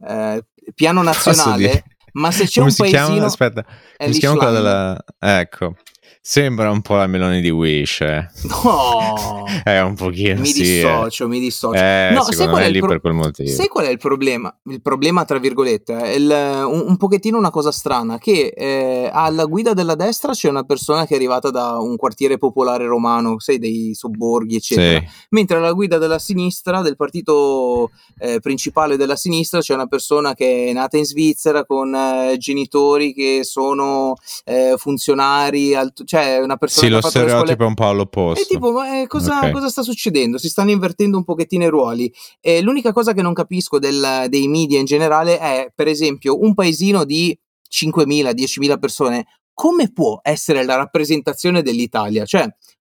eh, piano nazionale. Ma se c'è Come un paesino... Chiama? Aspetta, si chiama quella della... Ecco. Sembra un po' la Meloni di Wish. Eh. No, è un pochino. Mi sì, dissocio, eh. mi dissocio. Eh, no, sai qual è, lì pro- per quel motivo. Sai qual è il problema? Il problema, tra virgolette, è il, un, un, pochettino una cosa strana: che eh, alla guida della destra c'è una persona che è arrivata da un quartiere popolare romano, sai, dei sobborghi, eccetera. Sì. Mentre alla guida della sinistra, del partito eh, principale della sinistra, c'è una persona che è nata in Svizzera con eh, genitori che sono eh, funzionari. Alt- cioè una persona sì, lo stereotipo è un po' all'opposto. E tipo, ma eh, cosa, okay. cosa, sta succedendo? Si stanno invertendo un pochettino i ruoli. E l'unica cosa che non capisco del, dei media in generale è, per esempio, un paesino di 5.000, 10.000 persone, come può essere la rappresentazione dell'Italia? Cioè,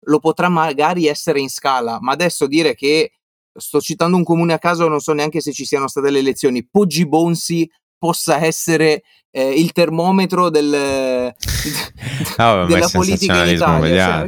lo potrà magari essere in scala, ma adesso dire che sto citando un comune a caso, non so neanche se ci siano state le elezioni, Poggi Bonsi possa essere eh, il termometro del, ah, della politica in Italia.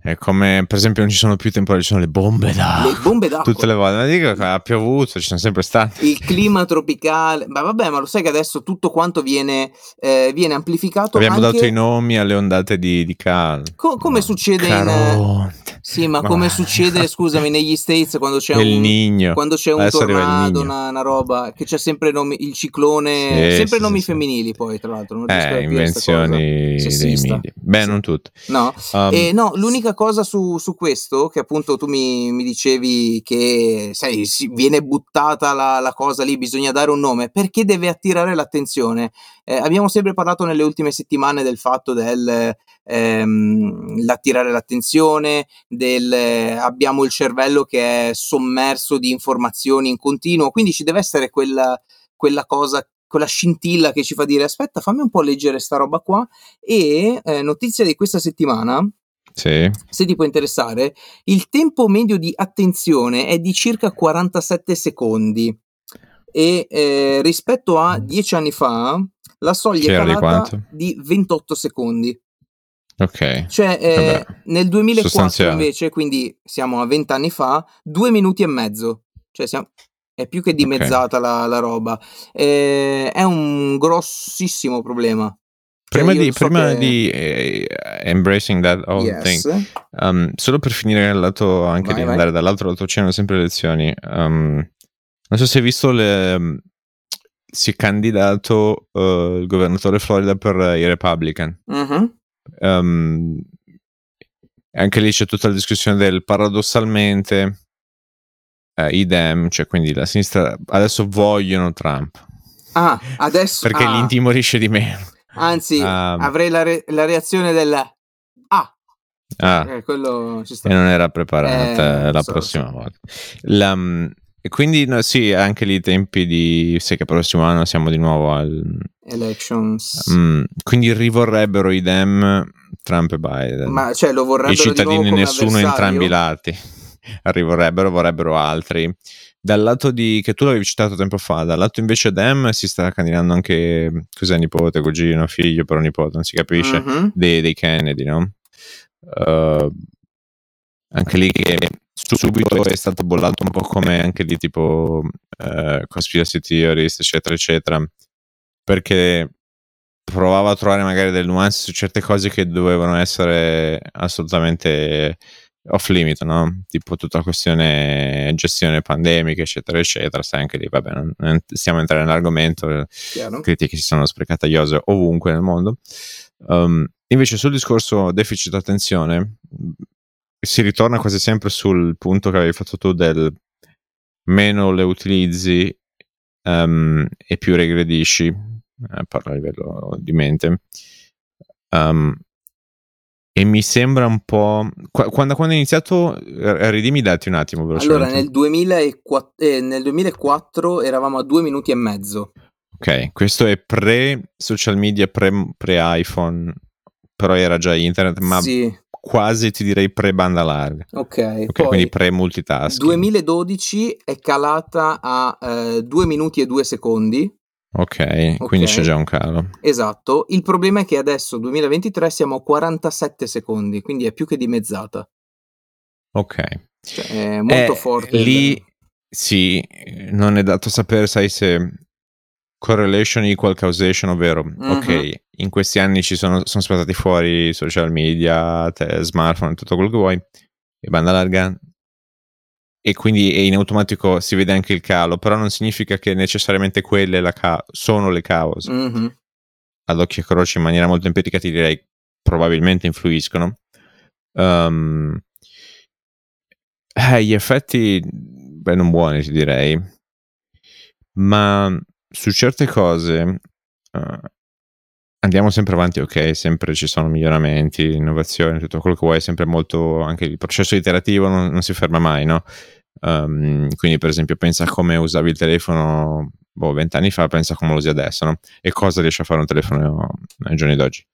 È come, per esempio, non ci sono più temporali, ci sono le bombe d'acqua. Le bombe d'acqua. Tutte le volte. Ma dico che ha piovuto, ci sono sempre state. Il clima tropicale. Ma vabbè, ma lo sai che adesso tutto quanto viene, eh, viene amplificato. Abbiamo anche... dato i nomi alle ondate di, di caldo. Co- come no, succede Caronte. in. Sì, ma, ma, come succede, scusami, negli States quando c'è il un. Nigno. Quando c'è un adesso tornado, una, una, roba, che c'è sempre nomi, il ciclone. Sì, sempre sì, nomi sì, femminili, poi, tra l'altro. Non eh, invenzioni dei media. Beh, non tutte. No, um, e no l'unica cosa su, su questo, che appunto tu mi, mi dicevi che sai, viene buttata la, la, cosa lì, bisogna dare un nome, perché deve attirare l'attenzione. Eh, abbiamo sempre parlato nelle ultime settimane del fatto del ehm, l'attirare l'attenzione, del abbiamo il cervello che è sommerso di informazioni in continuo, quindi ci deve essere quella, quella cosa quella scintilla che ci fa dire aspetta fammi un po' leggere sta roba qua e eh, notizia di questa settimana sì. se ti può interessare, il tempo medio di attenzione è di circa 47 secondi e eh, rispetto a 10 anni fa la soglia è calata di 28 secondi. Ok. Cioè eh, nel 2004 invece, quindi siamo a 20 anni fa, due minuti e mezzo. Cioè siamo, è più che dimezzata okay. la, la, roba. Eh, è un grossissimo problema. Cioè, prima, di, so prima che... di eh, embracing that whole yes. thing, um, solo per finire il lato anche vai, di vai. andare dall'altro lato c'erano sempre le elezioni. Um, non so se hai visto le, um, si è candidato uh, il governatore Florida per uh, i Republican. Mm-hmm. Um, anche lì c'è tutta la discussione del paradossalmente uh, i Dem, cioè quindi la sinistra adesso vogliono Trump. Ah, adesso perché ah. li intimorisce di meno. Anzi, um, avrei la, re- la, reazione del ah. ah. Eh, quello ci sta. E non era preparata eh, la so, prossima so. volta. La, e quindi no, sì, anche lì i tempi di... Sì che prossimo anno siamo di nuovo al... Elections. Mm, quindi rivorrebbero i Dem Trump e Biden. Ma cioè lo vorrebbero I cittadini di nessuno entrambi i lati. Arriverebbero, vorrebbero altri. Dal lato di che tu l'avevi citato tempo fa, dal lato invece Dem si sta candidando anche cos'è nipote, cugino, figlio, però nipote, non si capisce, mm-hmm. dei, dei, Kennedy, no? Uh, anche lì che subito è stato bollato un po' come anche lì tipo uh, conspiracy theorist, eccetera, eccetera, perché provava a trovare magari delle nuance su certe cose che dovevano essere assolutamente off limit, no? Tipo tutta la questione gestione pandemica, eccetera, eccetera. Sai anche lì, vabbè, non, non stiamo a entrare nell'argomento. Chiaro. Critiche si sono sprecate sprecatagliose ovunque nel mondo. Um, invece sul discorso deficit attenzione si ritorna quasi sempre sul punto che avevi fatto tu del meno le utilizzi um, e più regredisci, eh, parlo a livello di mente. Um, e mi sembra un po'. Quando, quando è iniziato, ridimi i dati un attimo. Allora, nel 2004, eh, nel 2004 eravamo a due minuti e mezzo. Ok, questo è pre-social media, pre, pre-iPhone, però era già internet, ma sì. quasi ti direi pre-banda larga. Ok, okay quindi pre-multitasking. 2012 è calata a eh, 2 minuti e 2 secondi Ok, quindi c'è già un calo. Esatto, il problema è che adesso 2023 siamo a 47 secondi, quindi è più che dimezzata. Ok. Cioè, è molto eh, forte. Lì il... sì, non è dato sapere, sai se correlation equal causation, ovvero, mm-hmm. ok, in questi anni ci sono, sono spostati fuori social media, te, smartphone, tutto quello che vuoi, e banda larga e quindi in automatico si vede anche il calo, però non significa che necessariamente quelle ca- sono le cause. Mm-hmm. Ad occhio e croce in maniera molto empirica ti direi probabilmente influiscono. Um, eh, gli effetti, beh, non buoni ti direi, ma su certe cose uh, andiamo sempre avanti, ok, sempre ci sono miglioramenti, innovazioni, tutto quello che vuoi, sempre molto, anche il processo iterativo non, non si ferma mai, no? Um, quindi per esempio pensa a come usavi il telefono boh, fa, pensa a come lo usi adesso, no? E cosa riesce a fare un telefono ai giorni d'oggi.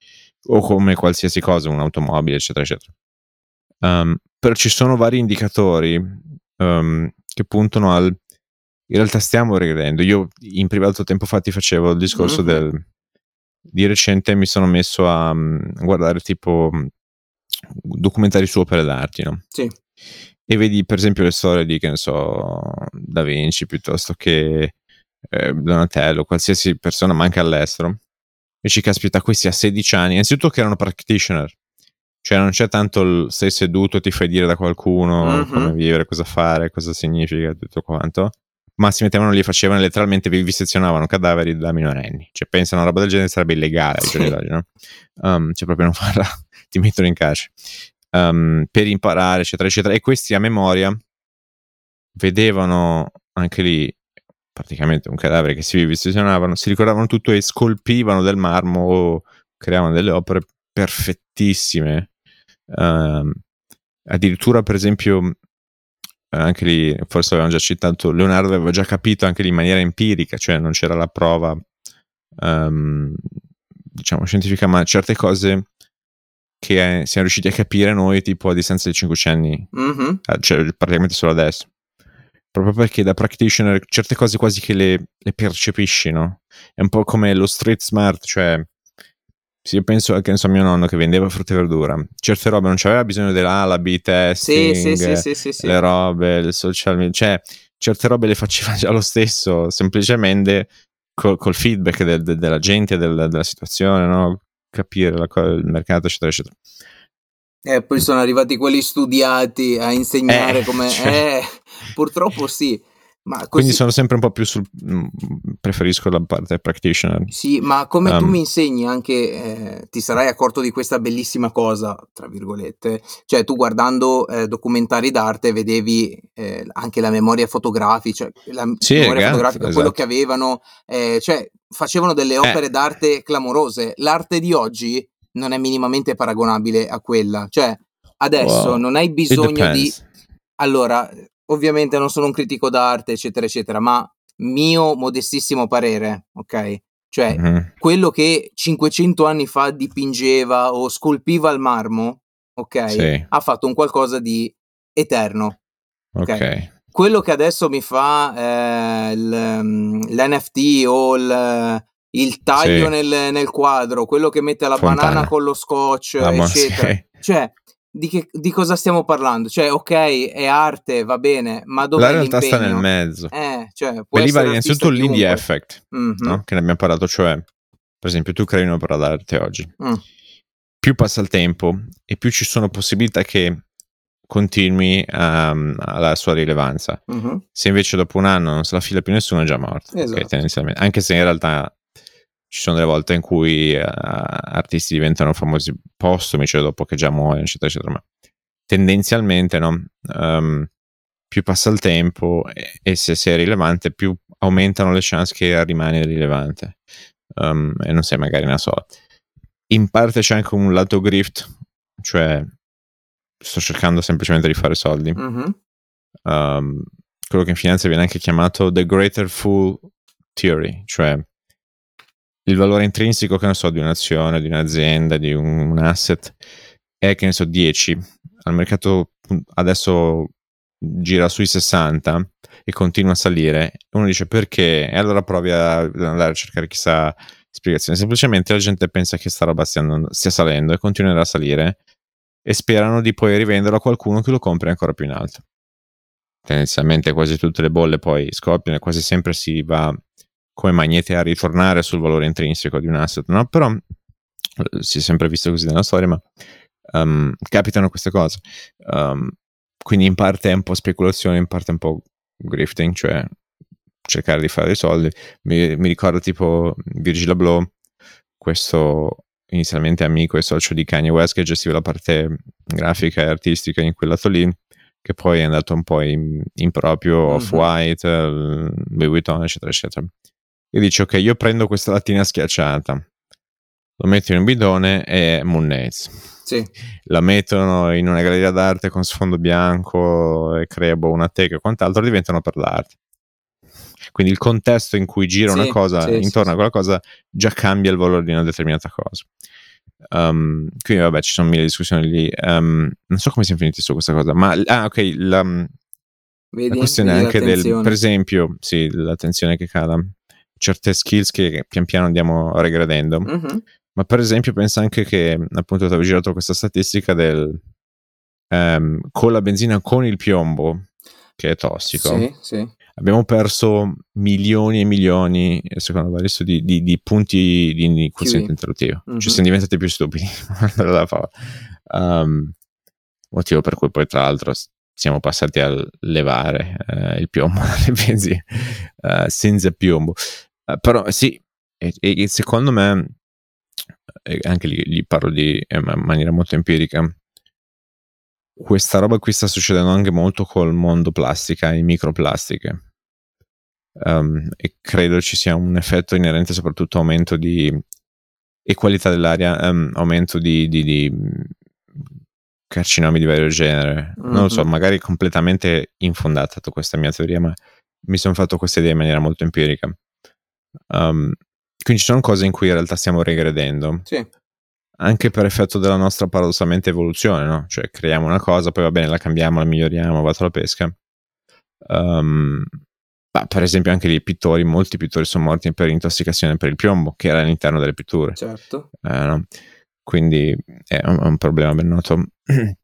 O come qualsiasi cosa, un'automobile, eccetera, eccetera. Um, però ci sono vari indicatori um, che puntano al... In realtà stiamo regredendo. Io in privato tempo fa ti facevo il discorso mm-hmm. del di recente mi sono messo a, um, guardare tipo documentari su opere d'arte, no? Sì. E vedi per esempio le storie di, che ne so, Da Vinci piuttosto che eh, Donatello, qualsiasi persona, ma anche all'estero. E ci caspita, questi a 16 anni, innanzitutto che erano practitioner, cioè non c'è tanto il sei seduto, ti fai dire da qualcuno mm-hmm. come vivere, cosa fare, cosa significa, tutto quanto ma si mettevano lì, facevano letteralmente, vi sezionavano cadaveri da minorenni. Cioè, pensano a una roba del genere sarebbe illegale giorni d'oggi, no? Um, cioè, proprio non farla, ti mettono in carcere. Um, per imparare, eccetera, eccetera. E questi a memoria vedevano anche lì praticamente un cadavere che si vivisezionavano, si ricordavano tutto e scolpivano del marmo o creavano delle opere perfettissime. Um, addirittura, per esempio, anche lì forse avevamo già citato, Leonardo aveva già capito anche lì in maniera empirica, cioè non c'era la prova, um, diciamo, scientifica, ma certe cose che eh, siamo riusciti a capire noi tipo a distanza di 5 anni, mm-hmm. cioè praticamente solo adesso. Proprio perché da practitioner certe cose quasi che le, le percepisci, no? È un po' come lo street smart, cioè sì, io penso anche a mio nonno che vendeva frutta e verdura. Certe robe non c'aveva bisogno dell'alabi, testing, sì, sì, sì, sì, le robe, il social media. Cioè, certe robe le faceva già lo stesso, semplicemente col, col feedback de, de, della gente, del, della situazione, no? capire la, il mercato, eccetera, eccetera. E poi sono arrivati quelli studiati a insegnare eh, come... Cioè... Eh, purtroppo sì. Così... Quindi sono sempre un po' più sul... Mm, preferisco la parte practitioner. Sì, ma come um, tu mi insegni anche, eh, ti sarai accorto di questa bellissima cosa, tra virgolette, cioè tu guardando eh, documentari d'arte vedevi eh, anche la memoria fotografica, cioè la sì, memoria esatto, fotografica, esatto. quello che avevano, eh, cioè facevano delle eh. opere d'arte clamorose. L'arte di oggi non è minimamente paragonabile a quella, cioè adesso wow. non hai bisogno di... Allora, ovviamente non sono un critico d'arte, eccetera, eccetera, ma mio modestissimo parere, ok? Cioè, Mm-hmm. quello che 500 anni fa dipingeva o scolpiva il marmo, ok? Sì. Ha fatto un qualcosa di eterno. Ok. Ok. Quello che adesso mi fa eh, mm, l'NFT o il, il taglio Sì. nel, nel quadro, quello che mette la Fontana. banana con lo scotch, ma eccetera. sì. Cioè, di, che, di cosa stiamo parlando? Cioè, ok, è arte, va bene, ma dov'è La realtà sta l'impegno? nel mezzo. Eh, cioè, può Beh, lì essere va artista innanzitutto l'indie effect, Mhm. no? che ne abbiamo parlato, cioè, per esempio, tu crei un'opera d'arte oggi, Mm. più passa il tempo e più ci sono possibilità che continui um, alla sua rilevanza. Mhm. Se invece dopo un anno non se la fila più nessuno è già morto, Esatto. tendenzialmente. Anche se in realtà ci sono delle volte in cui eh, artisti diventano famosi postumi, cioè dopo che già muoiono, eccetera, eccetera. Ma tendenzialmente, no? Um, più passa il tempo e, e se sei rilevante, più aumentano le chance che rimani rilevante. Um, e non sei magari una sola. In parte c'è anche un lato grift, cioè sto cercando semplicemente di fare soldi. Mhm. Um, quello che in finanza viene anche chiamato the greater fool theory, cioè il valore intrinseco, che ne so, di un'azione, di un'azienda, di un, un asset è, che ne so, 10. Al mercato adesso gira sui 60 e continua a salire. Uno dice perché? E allora provi a andare a cercare chissà spiegazione. Semplicemente la gente pensa che sta roba stia, stia salendo e continuerà a salire e sperano di poi rivenderlo a qualcuno che lo compri ancora più in alto. Tendenzialmente quasi tutte le bolle poi scoppiano e quasi sempre si va come magnete a ritornare sul valore intrinseco di un asset, no? Però eh, si è sempre visto così nella storia, ma um, capitano queste cose. Um, quindi in parte è un po' speculazione, in parte è un po' grifting, cioè cercare di fare dei soldi. Mi, mi ricordo tipo Virgil Abloh, questo inizialmente amico e socio di Kanye West che gestiva la parte grafica e artistica in quel lato lì, che poi è andato un po' in, in proprio Mhm. Off-White, eh, Louis Vuitton, eccetera, eccetera. E dice, ok, io prendo questa lattina schiacciata, lo metto in un bidone e Moonades. Sì. La mettono in una galleria d'arte con sfondo bianco e crea una teca e quant'altro, diventano per l'arte. Quindi il contesto in cui gira Sì, una cosa sì, intorno a quella cosa già cambia il valore di una determinata cosa. Um, quindi vabbè ci sono mille discussioni lì Um, non so come siamo finiti su questa cosa ma ah ok la, la Vedi? questione Vedi anche del per esempio sì l'attenzione che cala certe skills che pian piano andiamo regredendo Mhm. ma per esempio pensa anche che appunto ti avevo girato questa statistica del ehm, con la benzina con il piombo che è tossico Sì, sì. abbiamo perso milioni e milioni secondo vari studi di, di punti di, di quoziente QI. introduttivo Mhm. ci siamo diventati più stupidi. Um, motivo per cui poi tra l'altro siamo passati a levare eh, il piombo dalle benzine eh, senza piombo Eh, però sì e, e secondo me e anche lì, lì parlo di in maniera molto empirica questa roba qui sta succedendo anche molto col mondo plastica e microplastiche. Um, e credo ci sia un effetto inerente soprattutto aumento di e qualità dell'aria um, aumento di, di, di mh, carcinomi di vario genere. Non lo so Mhm. magari completamente infondata questa mia teoria ma mi sono fatto questa idea in maniera molto empirica Um, quindi ci sono cose in cui in realtà stiamo regredendo Sì. anche per effetto della nostra paradossalmente evoluzione, no? Cioè creiamo una cosa, poi va bene, la cambiamo, la miglioriamo, va alla pesca. Um, ma per esempio anche i pittori, molti pittori sono morti per intossicazione per il piombo che era all'interno delle pitture. Certo. Eh, no? Quindi è un, è un problema ben noto.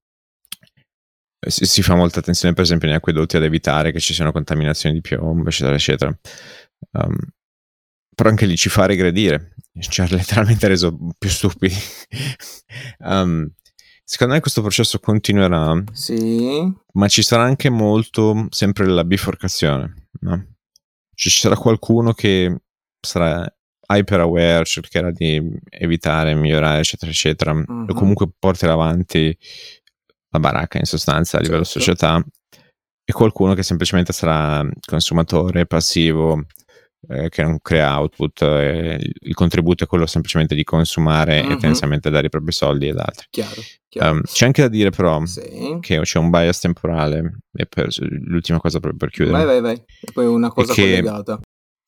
si, si fa molta attenzione per esempio negli acquedotti ad evitare che ci siano contaminazioni di piombo, eccetera, eccetera. Um, però anche lì ci fa regredire, ci ha letteralmente reso più stupidi. Um, secondo me questo processo continuerà, Sì. ma ci sarà anche molto sempre la biforcazione, no? Ci sarà qualcuno che sarà hyper aware, cercherà di evitare, migliorare, eccetera, eccetera, Mhm. o comunque porterà avanti la baracca in sostanza a livello Certo. società, e qualcuno che semplicemente sarà consumatore passivo, eh, che non crea output, eh, il- contributo è quello semplicemente di consumare e Mhm. tendenzialmente dare i propri soldi ad altri. Chiaro. chiaro. Um, c'è anche da dire però sì. che c'è un bias temporale, e per, l'ultima cosa proprio per chiudere. Vai, vai, vai. E poi una cosa che- collegata.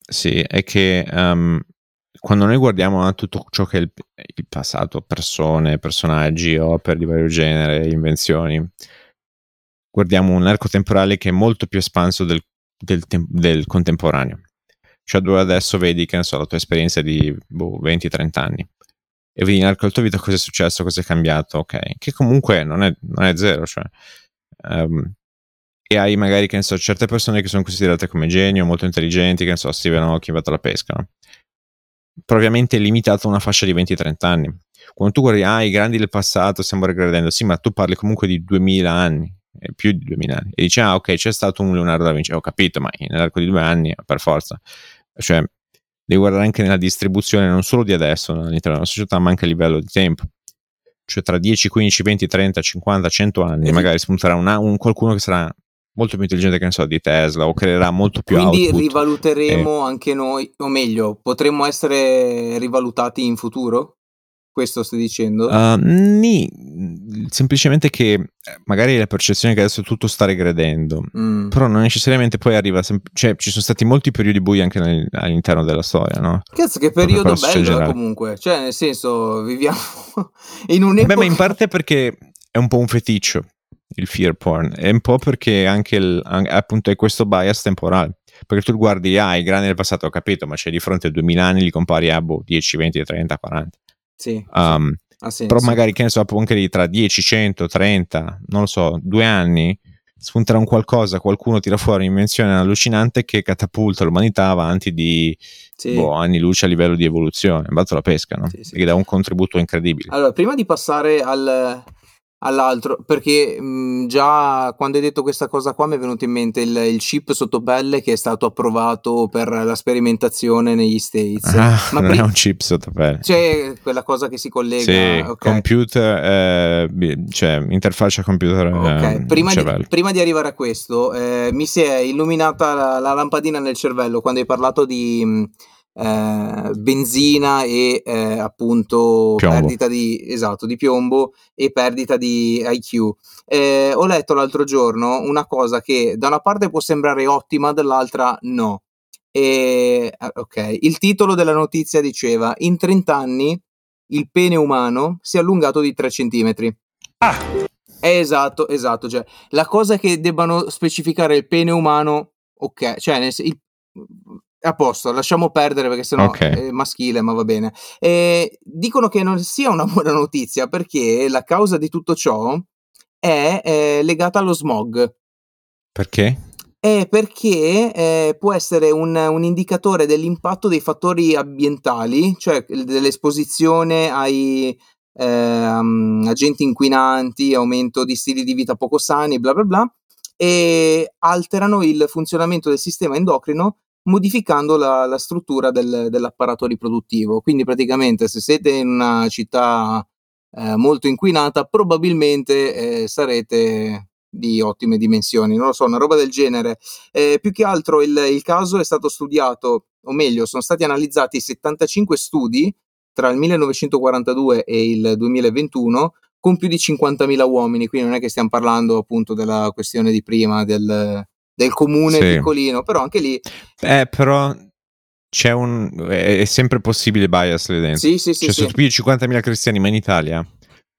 Sì, è che um, quando noi guardiamo a tutto ciò che è il, il passato, persone, personaggi, opere di vario genere, invenzioni, guardiamo un arco temporale che è molto più espanso del, del, del contemporaneo. Cioè dove adesso vedi, che ne so, la tua esperienza di boh, 20-30 anni e vedi nell'arco della tua vita cosa è successo, cosa è cambiato, ok? Che comunque non è, non è zero, cioè... Um, e hai magari, che ne so, certe persone che sono considerate come genio, molto intelligenti, che ne so, Stephen Hawking, va alla pesca, no? Propriamente limitato a una fascia di 20-30 anni. Quando tu guardi, ah, i grandi del passato, stiamo regredendo, sì, ma tu parli comunque di 2000 anni, più di 2000 anni, e dici, ah, ok, c'è stato un Leonardo da Vinci, ho capito, ma nell'arco di due anni, per forza. Cioè, devi guardare anche nella distribuzione, non solo di adesso, all'interno della società, ma anche a livello di tempo cioè tra 10, 15, 20, 30, 50, 100 anni, magari spunterà una, un, qualcuno che sarà molto più intelligente che ne so di Tesla o creerà molto più Quindi output. rivaluteremo eh. anche noi, o meglio, potremmo essere rivalutati in futuro? Questo stai dicendo? Uh, nì, semplicemente che eh, magari la percezione che adesso tutto sta regredendo, mm. però non necessariamente poi arriva, sem- cioè ci sono stati molti periodi bui anche nel, all'interno della storia, no? Cazzo, che periodo bello eh, comunque, cioè nel senso viviamo in un'epoca... Beh, ma in parte perché è un po' un feticcio il fear porn, è un po' perché anche, il, appunto è questo bias temporale. Perché tu guardi, ah, i grandi del passato, ho capito, ma c'è di fronte a 2000 anni, li compari a boh, 10, 20, 30, 40. Sì. Um, sì. però magari, che ne so, anche lì tra 10, 100, 30, non lo so, due anni, spunterà un qualcosa, qualcuno tira fuori un'invenzione allucinante che catapulta l'umanità avanti di sì. boh, anni luce a livello di evoluzione. Batto la pesca, no? Sì, sì. Che dà un contributo incredibile. Allora, prima di passare al, all'altro perché mh, già quando hai detto questa cosa qua mi è venuto in mente il, il, chip sotto pelle che è stato approvato per la sperimentazione negli States ah, ma non pri- è un chip sotto pelle c'è quella cosa che si collega sì, okay. computer eh, cioè interfaccia computer okay. eh, prima, di, prima, di, arrivare a questo eh, mi si è illuminata la, la, lampadina nel cervello quando hai parlato di mh, eh, benzina e eh, appunto piombo. perdita di, esatto, di piombo e perdita di IQ. Eh, ho letto l'altro giorno una cosa che da una parte può sembrare ottima, dall'altra no. E, eh, ok, il titolo della notizia diceva: In 30 anni il pene umano si è allungato di 3 cm. Ah! Esatto, esatto. Cioè, la cosa che debbano specificare il pene umano, ok, cioè nel, il, a posto, lasciamo perdere perché sennò okay. è maschile, ma va bene. E dicono che non sia una buona notizia perché la causa di tutto ciò è, è legata allo smog. Perché? È perché eh, può essere un, un, indicatore dell'impatto dei fattori ambientali, cioè dell'esposizione ai eh, agenti inquinanti, aumento di stili di vita poco sani, bla bla bla, e alterano il funzionamento del sistema endocrino modificando la, la struttura del, dell'apparato riproduttivo. Quindi praticamente se siete in una città eh, molto inquinata, probabilmente eh, sarete di ottime dimensioni, non lo so, una roba del genere. Eh, più che altro il, il, caso è stato studiato, o meglio, sono stati analizzati 75 studi tra il 1942 e il 2021 con più di 50.000 uomini, quindi non è che stiamo parlando appunto della questione di prima del, del comune sì. piccolino, però anche lì... Eh, però c'è un... è sempre possibile bias lì dentro. Sì, sì, sì. Cioè, sì. su più di 50.000 cristiani, ma in Italia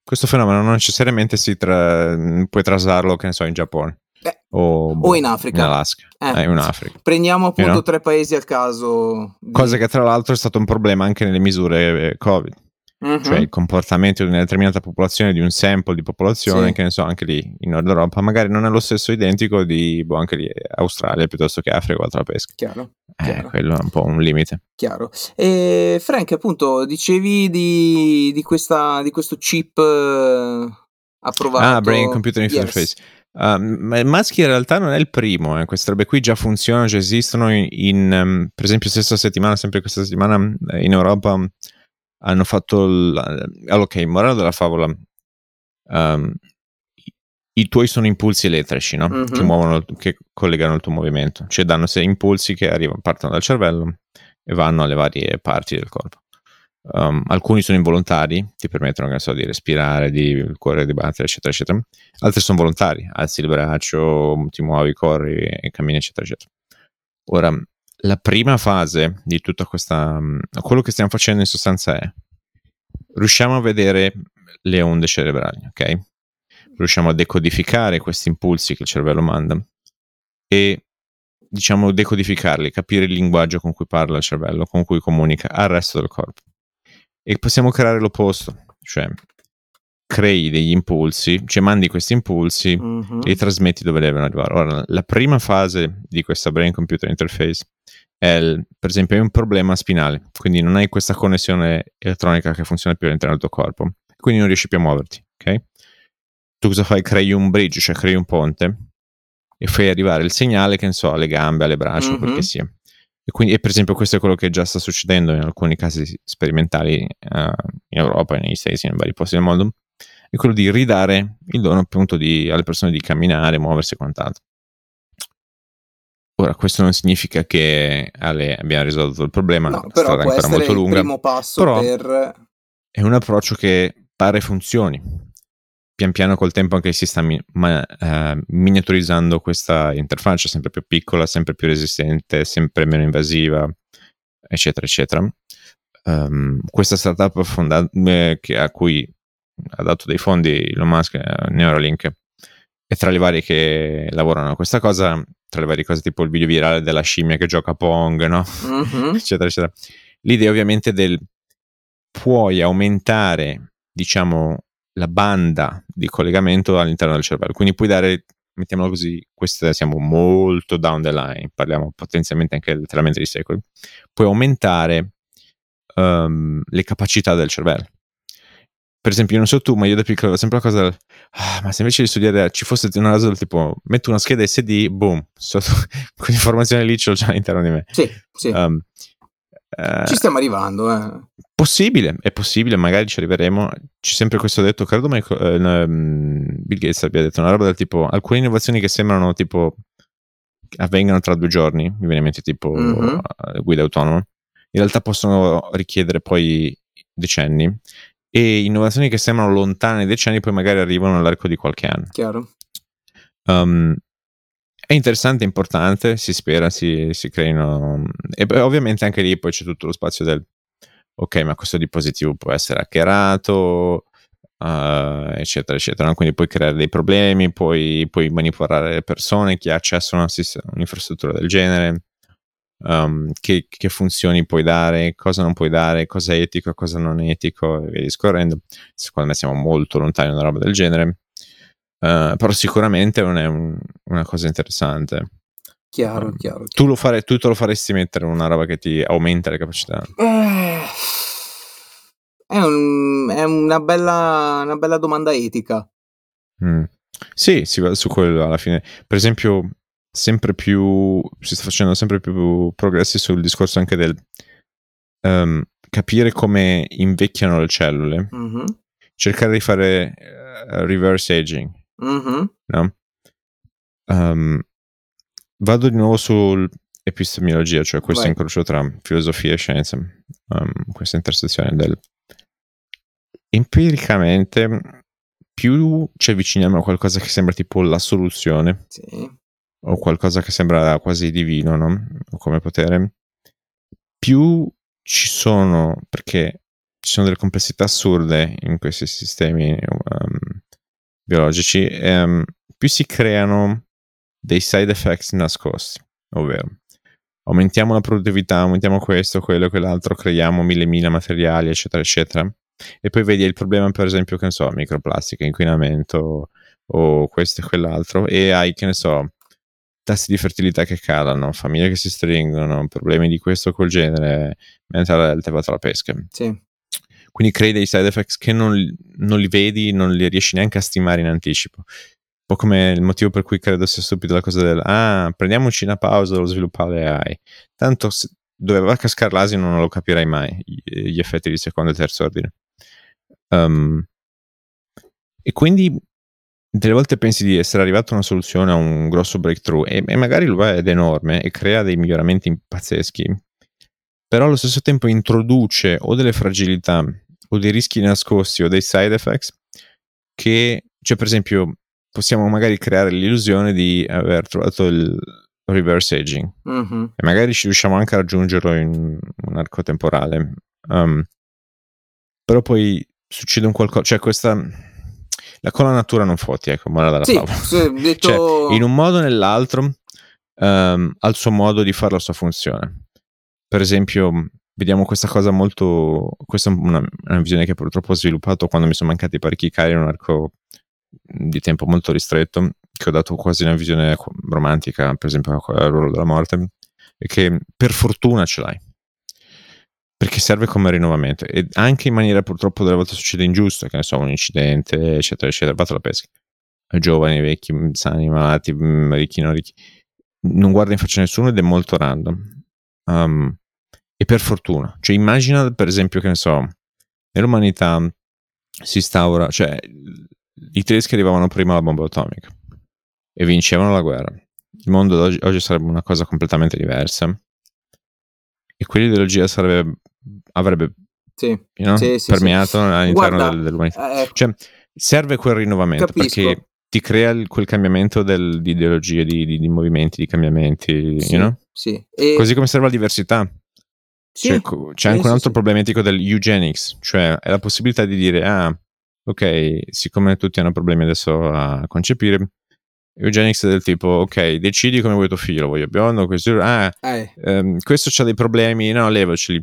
questo fenomeno non necessariamente si tra... puoi traslarlo, che ne so, in Giappone. Eh, o, boh, o, in Africa. In Alaska. Eh, eh, in Africa. Prendiamo appunto you know? tre paesi al caso. Di... Cosa che tra l'altro è stato un problema anche nelle misure eh, Covid. Uh-huh. Cioè il comportamento di una determinata popolazione, di un sample di popolazione, sì. che ne so, anche lì in Nord Europa, magari non è lo stesso identico di boh, anche lì Australia piuttosto che Africa o altra pesca. Chiaro. Eh, chiaro. quello è un po' un limite. Chiaro. E Frank, appunto, dicevi di, di, questa, di questo chip eh, approvato. Ah, Brain Computer Interface. Yes. Uh, Maschi in realtà non è il primo, eh. queste robe qui già funzionano, già esistono in, in um, per esempio stessa settimana, sempre questa settimana eh, in Europa hanno fatto il, eh, ok, morale della favola um, i, tuoi sono impulsi elettrici no? mm-hmm. che, muovono, che collegano il tuo movimento cioè danno sei impulsi che arrivano, partono dal cervello e vanno alle varie parti del corpo um, alcuni sono involontari ti permettono so, di respirare di il cuore di battere eccetera eccetera altri sono volontari alzi il braccio ti muovi corri e cammini eccetera eccetera ora la prima fase di tutta questa... quello che stiamo facendo in sostanza è riusciamo a vedere le onde cerebrali, ok? Riusciamo a decodificare questi impulsi che il cervello manda e diciamo decodificarli, capire il linguaggio con cui parla il cervello, con cui comunica al resto del corpo. E possiamo creare l'opposto, cioè crei degli impulsi, cioè mandi questi impulsi mm-hmm. e li trasmetti dove devono arrivare. Ora, la prima fase di questa brain computer interface il, per esempio, hai un problema spinale, quindi non hai questa connessione elettronica che funziona più all'interno del tuo corpo, quindi non riesci più a muoverti, ok? Tu cosa fai? Crei un bridge, cioè crei un ponte e fai arrivare il segnale, che ne so, alle gambe, alle braccia, mm-hmm. quel che sia. E quindi, e per esempio, questo è quello che già sta succedendo in alcuni casi sperimentali uh, in Europa, negli Stati, in vari posti del mondo, è quello di ridare il dono appunto di, alle persone di camminare, muoversi e quant'altro. Ora, questo non significa che Ale abbia risolto il problema, no, però può ancora molto lunga. Il primo passo però per... è un approccio che pare funzioni. Pian piano col tempo anche si sta mi- ma, uh, miniaturizzando questa interfaccia sempre più piccola, sempre più resistente, sempre meno invasiva, eccetera, eccetera. Um, questa startup fonda- eh, a cui ha dato dei fondi Elon Musk, eh, Neuralink, e tra le varie che lavorano a questa cosa, tra le varie cose tipo il video virale della scimmia che gioca Pong, no? Mm-hmm. eccetera, eccetera. L'idea ovviamente del puoi aumentare, diciamo, la banda di collegamento all'interno del cervello, quindi puoi dare, mettiamolo così, queste siamo molto down the line, parliamo potenzialmente anche letteralmente di secoli, puoi aumentare um, le capacità del cervello per esempio, io non so tu, ma io da piccolo avevo sempre la cosa, ah, ma se invece di studiare ci fosse una cosa del tipo, metto una scheda SD, boom, sotto, quell'informazione lì ce l'ho già all'interno di me. Sì, sì. Um, ci stiamo arrivando, eh. Possibile, è possibile, magari ci arriveremo. C'è sempre questo detto, credo Michael, uh, Bill Gates abbia detto una roba del tipo, alcune innovazioni che sembrano tipo avvengano tra due giorni, mi viene in mente tipo mm-hmm. guida autonoma, in realtà possono richiedere poi decenni e innovazioni che sembrano lontane decenni poi magari arrivano all'arco di qualche anno. Chiaro. Um, è interessante, importante, si spera si, si creino... E beh, ovviamente anche lì poi c'è tutto lo spazio del... Ok, ma questo dispositivo può essere hackerato, uh, eccetera, eccetera. Quindi puoi creare dei problemi, puoi, puoi manipolare le persone, chi ha accesso a un'infrastruttura del genere um, che, che, funzioni puoi dare, cosa non puoi dare, cosa è etico, cosa non è etico e via discorrendo. Secondo me siamo molto lontani da una roba del genere, uh, però sicuramente non è un, una cosa interessante. Chiaro, um, chiaro. Tu, lo fare, tu te lo faresti mettere una roba che ti aumenta le capacità? Eh, è, un, è una, bella, una, bella, domanda etica. Mm. Sì, si va su quello alla fine. Per esempio, sempre più si sta facendo sempre più progressi sul discorso anche del um, capire come invecchiano le cellule mm-hmm. cercare di fare uh, reverse aging mm-hmm. no? um, vado di nuovo sull'epistemologia cioè questo Vai. incrocio tra filosofia e scienza um, questa intersezione del empiricamente più ci avviciniamo a qualcosa che sembra tipo la soluzione sì o qualcosa che sembra quasi divino, no? Come potere, più ci sono, perché ci sono delle complessità assurde in questi sistemi um, biologici, um, più si creano dei side effects nascosti, ovvero aumentiamo la produttività, aumentiamo questo, quello e quell'altro, creiamo mille mila materiali, eccetera, eccetera. E poi vedi il problema, per esempio, che ne so, microplastica, inquinamento o questo e quell'altro, e hai, che ne so, tassi di fertilità che calano, famiglie che si stringono, problemi di questo o quel genere, mentre va tra la pesca. Sì. Quindi crei dei side effects che non, non, li vedi, non li riesci neanche a stimare in anticipo. Un po' come il motivo per cui credo sia stupido la cosa del ah, prendiamoci una pausa dallo sviluppare AI. Tanto se, dove va a cascare l'asino non lo capirai mai, gli effetti di secondo e terzo ordine. Um, e quindi delle volte pensi di essere arrivato a una soluzione, a un grosso breakthrough e, e magari lo è ed è enorme e crea dei miglioramenti pazzeschi, però allo stesso tempo introduce o delle fragilità o dei rischi nascosti o dei side effects che, cioè per esempio, possiamo magari creare l'illusione di aver trovato il, reverse aging Mhm. e magari ci riusciamo anche a raggiungerlo in un arco temporale. Um, però poi succede un qualcosa, cioè questa la con la natura non fotti, ecco, morale della Sì, favola. sì, detto... Cioè, in un modo o nell'altro ehm, ha il suo modo di fare la sua funzione. Per esempio, vediamo questa cosa molto. Questa è una, una visione che purtroppo ho sviluppato quando mi sono mancati parecchi cari in un arco di tempo molto ristretto, che ho dato quasi una visione romantica, per esempio al ruolo della morte, e che per fortuna ce l'hai. Perché serve come rinnovamento e anche in maniera purtroppo delle volte succede ingiusto, che ne so, un incidente, eccetera, eccetera. Vado alla pesca. Giovani, vecchi, sani, malati, mm, ricchi, non ricchi. Non guarda in faccia nessuno ed è molto random. Um, e per fortuna. Cioè, immagina, per esempio, che ne so, nell'umanità si instaura, cioè, i tedeschi arrivavano prima alla bomba atomica e vincevano la guerra. Il mondo oggi sarebbe una cosa completamente diversa e quell'ideologia sarebbe, avrebbe Sì, know, sì, sì, permeato all'interno Guarda, del- dell'umanità. eh, Cioè, serve quel rinnovamento Capisco. perché ti crea il- quel cambiamento del- di ideologie, di, di- di movimenti, di cambiamenti, sì, you know? sì. E- Così come serve la diversità. sì, C'è, co- c'è anche un altro problematico del eugenics, cioè è la possibilità di dire, ah, ok, siccome tutti hanno problemi adesso a concepire, eugenics del tipo, ok, decidi come vuoi tuo figlio, lo voglio biondo, questo, ah, Eh, ehm, questo c'ha dei problemi, no, levaceli.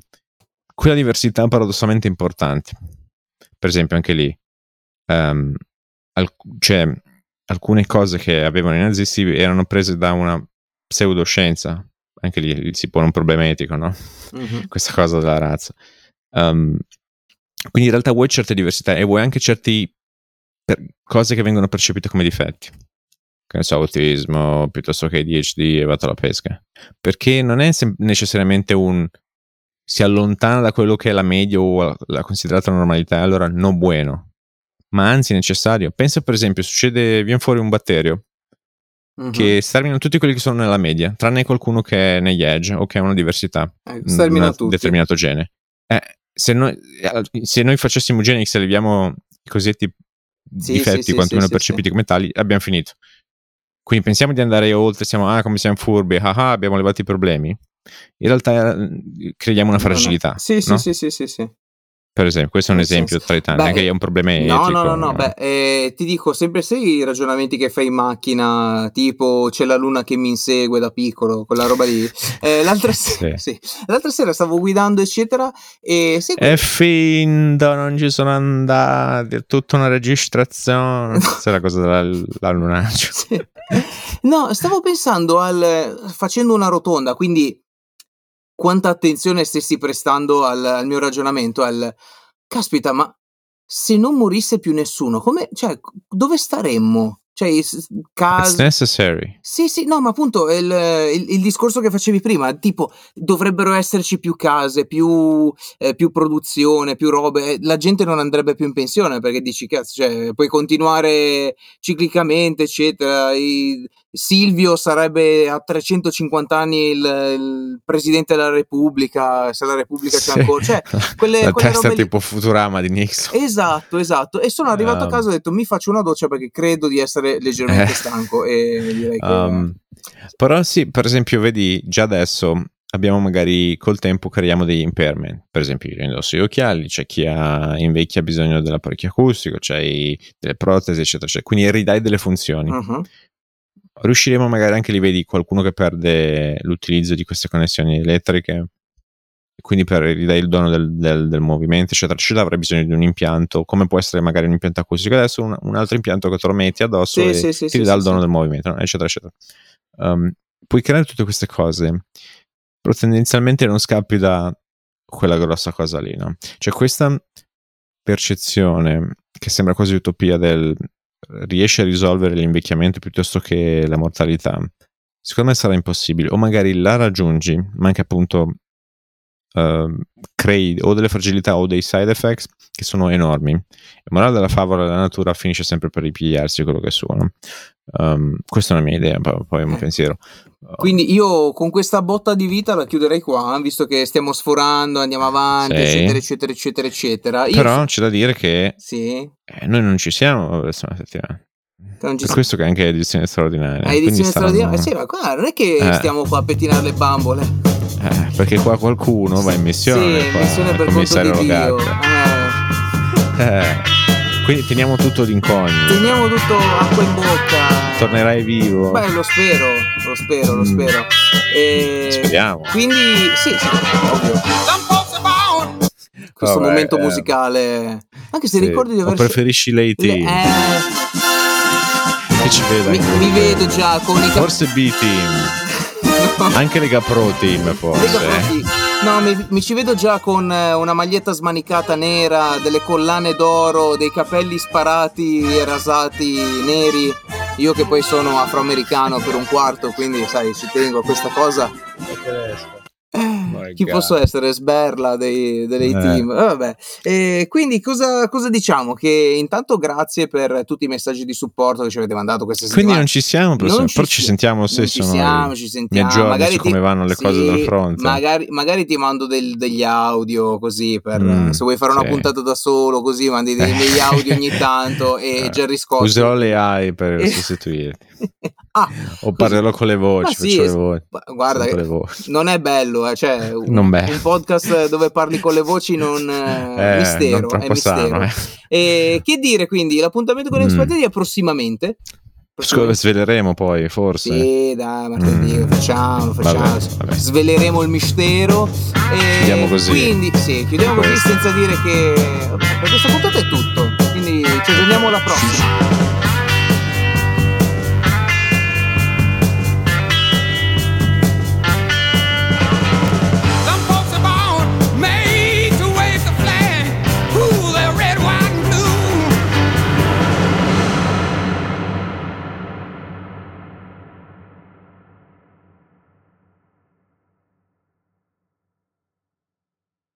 Quella diversità è paradossalmente importante. Per esempio, anche lì, ehm, alc- cioè, alcune cose che avevano i nazisti erano prese da una pseudoscienza. Anche lì si pone un problema etico, no? mhm. Questa cosa della razza. Um, quindi in realtà vuoi certe diversità e vuoi anche certe cose che vengono percepite come difetti. Che ne so, autismo piuttosto che ADHD e vado alla pesca. Perché non è sem- necessariamente un si allontana da quello che è la media o la, la considerata normalità, allora no bueno, ma anzi necessario. Pensa per esempio, succede, viene fuori un batterio Mhm. che sterminano tutti quelli che sono nella media, tranne qualcuno che è negli edge o che ha una diversità, Ecco, stermina un determinato gene. Eh, se, noi, se noi facessimo Genix e leviamo i cosiddetti Sì, difetti, sì, quantomeno sì, percepiti come tali, abbiamo finito. Quindi pensiamo di andare oltre, siamo, ah, come siamo furbi, ah, ah, abbiamo levato i problemi. In realtà eh, creiamo una No, no. fragilità. Sì, sì, no? sì, sì, sì, sì. Per esempio, questo è un esempio tra i tanti, beh, anche è un problema etico. No, no, no, no, beh, eh, ti dico sempre se i ragionamenti che fai in macchina, tipo c'è la luna che mi insegue da piccolo, quella roba lì. Eh, l'altra, sera, sì. l'altra sera stavo guidando, eccetera, e sai È finto, non ci sono andati, è tutta una registrazione. Questa è la cosa dell'allunaggio. Sì. No, stavo pensando al facendo una rotonda, quindi quanta attenzione stessi prestando al, al mio ragionamento, al caspita, ma se non morisse più nessuno, come, cioè, dove staremmo? Cioè, It's case... necessary. Sì, sì, no, ma appunto il, il, il, discorso che facevi prima, tipo dovrebbero esserci più case, più, eh, più produzione, più robe, la gente non andrebbe più in pensione perché dici cazzo, cioè, puoi continuare ciclicamente, eccetera. I, Silvio sarebbe a 350 anni il, il, presidente della Repubblica, se la Repubblica sì. c'è ancora. Cioè, quelle, la quelle testa robe tipo Futurama di Nixon. Esatto, esatto. E sono arrivato um, a casa e ho detto mi faccio una doccia perché credo di essere leggermente eh. stanco e direi che... Um, però sì, per esempio, vedi, già adesso abbiamo magari col tempo creiamo degli impairment. Per esempio, io indosso gli occhiali, c'è chi ha invecchia bisogno dell'apparecchio acustico, c'è delle protesi, eccetera, eccetera. Quindi ridai delle funzioni. Uh-huh. Riusciremo magari anche lì, vedi, qualcuno che perde l'utilizzo di queste connessioni elettriche. Quindi per ridare il dono del, del, del, movimento, eccetera, eccetera, avrai bisogno di un impianto, come può essere magari un impianto acustico adesso, un, un altro impianto che te lo metti addosso sì, e sì, sì, ti ridà il dono del movimento, no? eccetera, eccetera. Um, puoi creare tutte queste cose, però tendenzialmente non scappi da quella grossa cosa lì, no? Cioè questa percezione che sembra quasi utopia del riesce a risolvere l'invecchiamento piuttosto che la mortalità, secondo me sarà impossibile, o magari la raggiungi, ma anche appunto uh, crei o delle fragilità o dei side effects che sono enormi. Il morale della favola la natura finisce sempre per ripigliarsi quello che è suo. No? Um, questa è una mia idea, poi è un Eh. pensiero. Quindi io con questa botta di vita la chiuderei qua, visto che stiamo sforando, andiamo avanti, Sì. eccetera, eccetera, eccetera, eccetera. Io Però c'è da dire che Sì. eh, noi non ci siamo la prossima settimana. per questo che anche è edizione straordinaria. È edizione straordinaria? Sì, ma qua non è che eh. stiamo qua a pettinare le bambole. Eh, perché qua qualcuno va in missione. Sì, qua, missione per conto di Dio. Eh. eh. Quindi teniamo tutto d'incognito. Teniamo tutto acqua in bocca. Tornerai vivo? Beh, lo spero, lo spero, lo mm. spero. E Speriamo. Quindi, sì, sì, ovvio. Questo Vabbè, momento eh, musicale. Anche se sì. ricordi di aver. O preferisci lei te? Eh. Che ci vedo? Mi, mi vedo già con i. Forse B-Team. Anche Lega Pro Team forse. Lega Pro eh. Team. No, mi, mi, ci vedo già con eh, una maglietta smanicata nera, delle collane d'oro, dei capelli sparati e rasati neri. Io che poi sono afroamericano per un quarto, quindi sai, ci tengo a questa cosa. Chi God. posso essere? Sberla dei, dei eh. team. Vabbè. E quindi cosa, cosa, diciamo? Che intanto grazie per tutti i messaggi di supporto che ci avete mandato queste settimane. Quindi non ci siamo, non però ci, ci sentiamo lo stesso. Ci siamo, ci sentiamo. Mi magari come vanno le sì, cose dal fronte. Magari, magari ti mando del, degli audio così per mm, se vuoi fare una sì. puntata da solo così mandi degli audio ogni tanto e Jerry Scott. Userò le AI per sostituirti. Ah, o parlerò con le voci. Sì, le voci. Guarda, voci. non è bello, eh, cè, un, un, podcast dove parli con le voci non eh, mistero, non è mistero. Sano, eh. E che dire quindi, l'appuntamento con Expateri mm. è prossimamente. Scusa, sveleremo poi, forse. Sì, dai, martedì, mm. facciamo, facciamo. Vabbè, vabbè. Sveleremo il mistero. E chiudiamo così. Quindi, sì, chiudiamo così senza dire che per questa puntata è tutto. Quindi ci aggiorniamo alla prossima.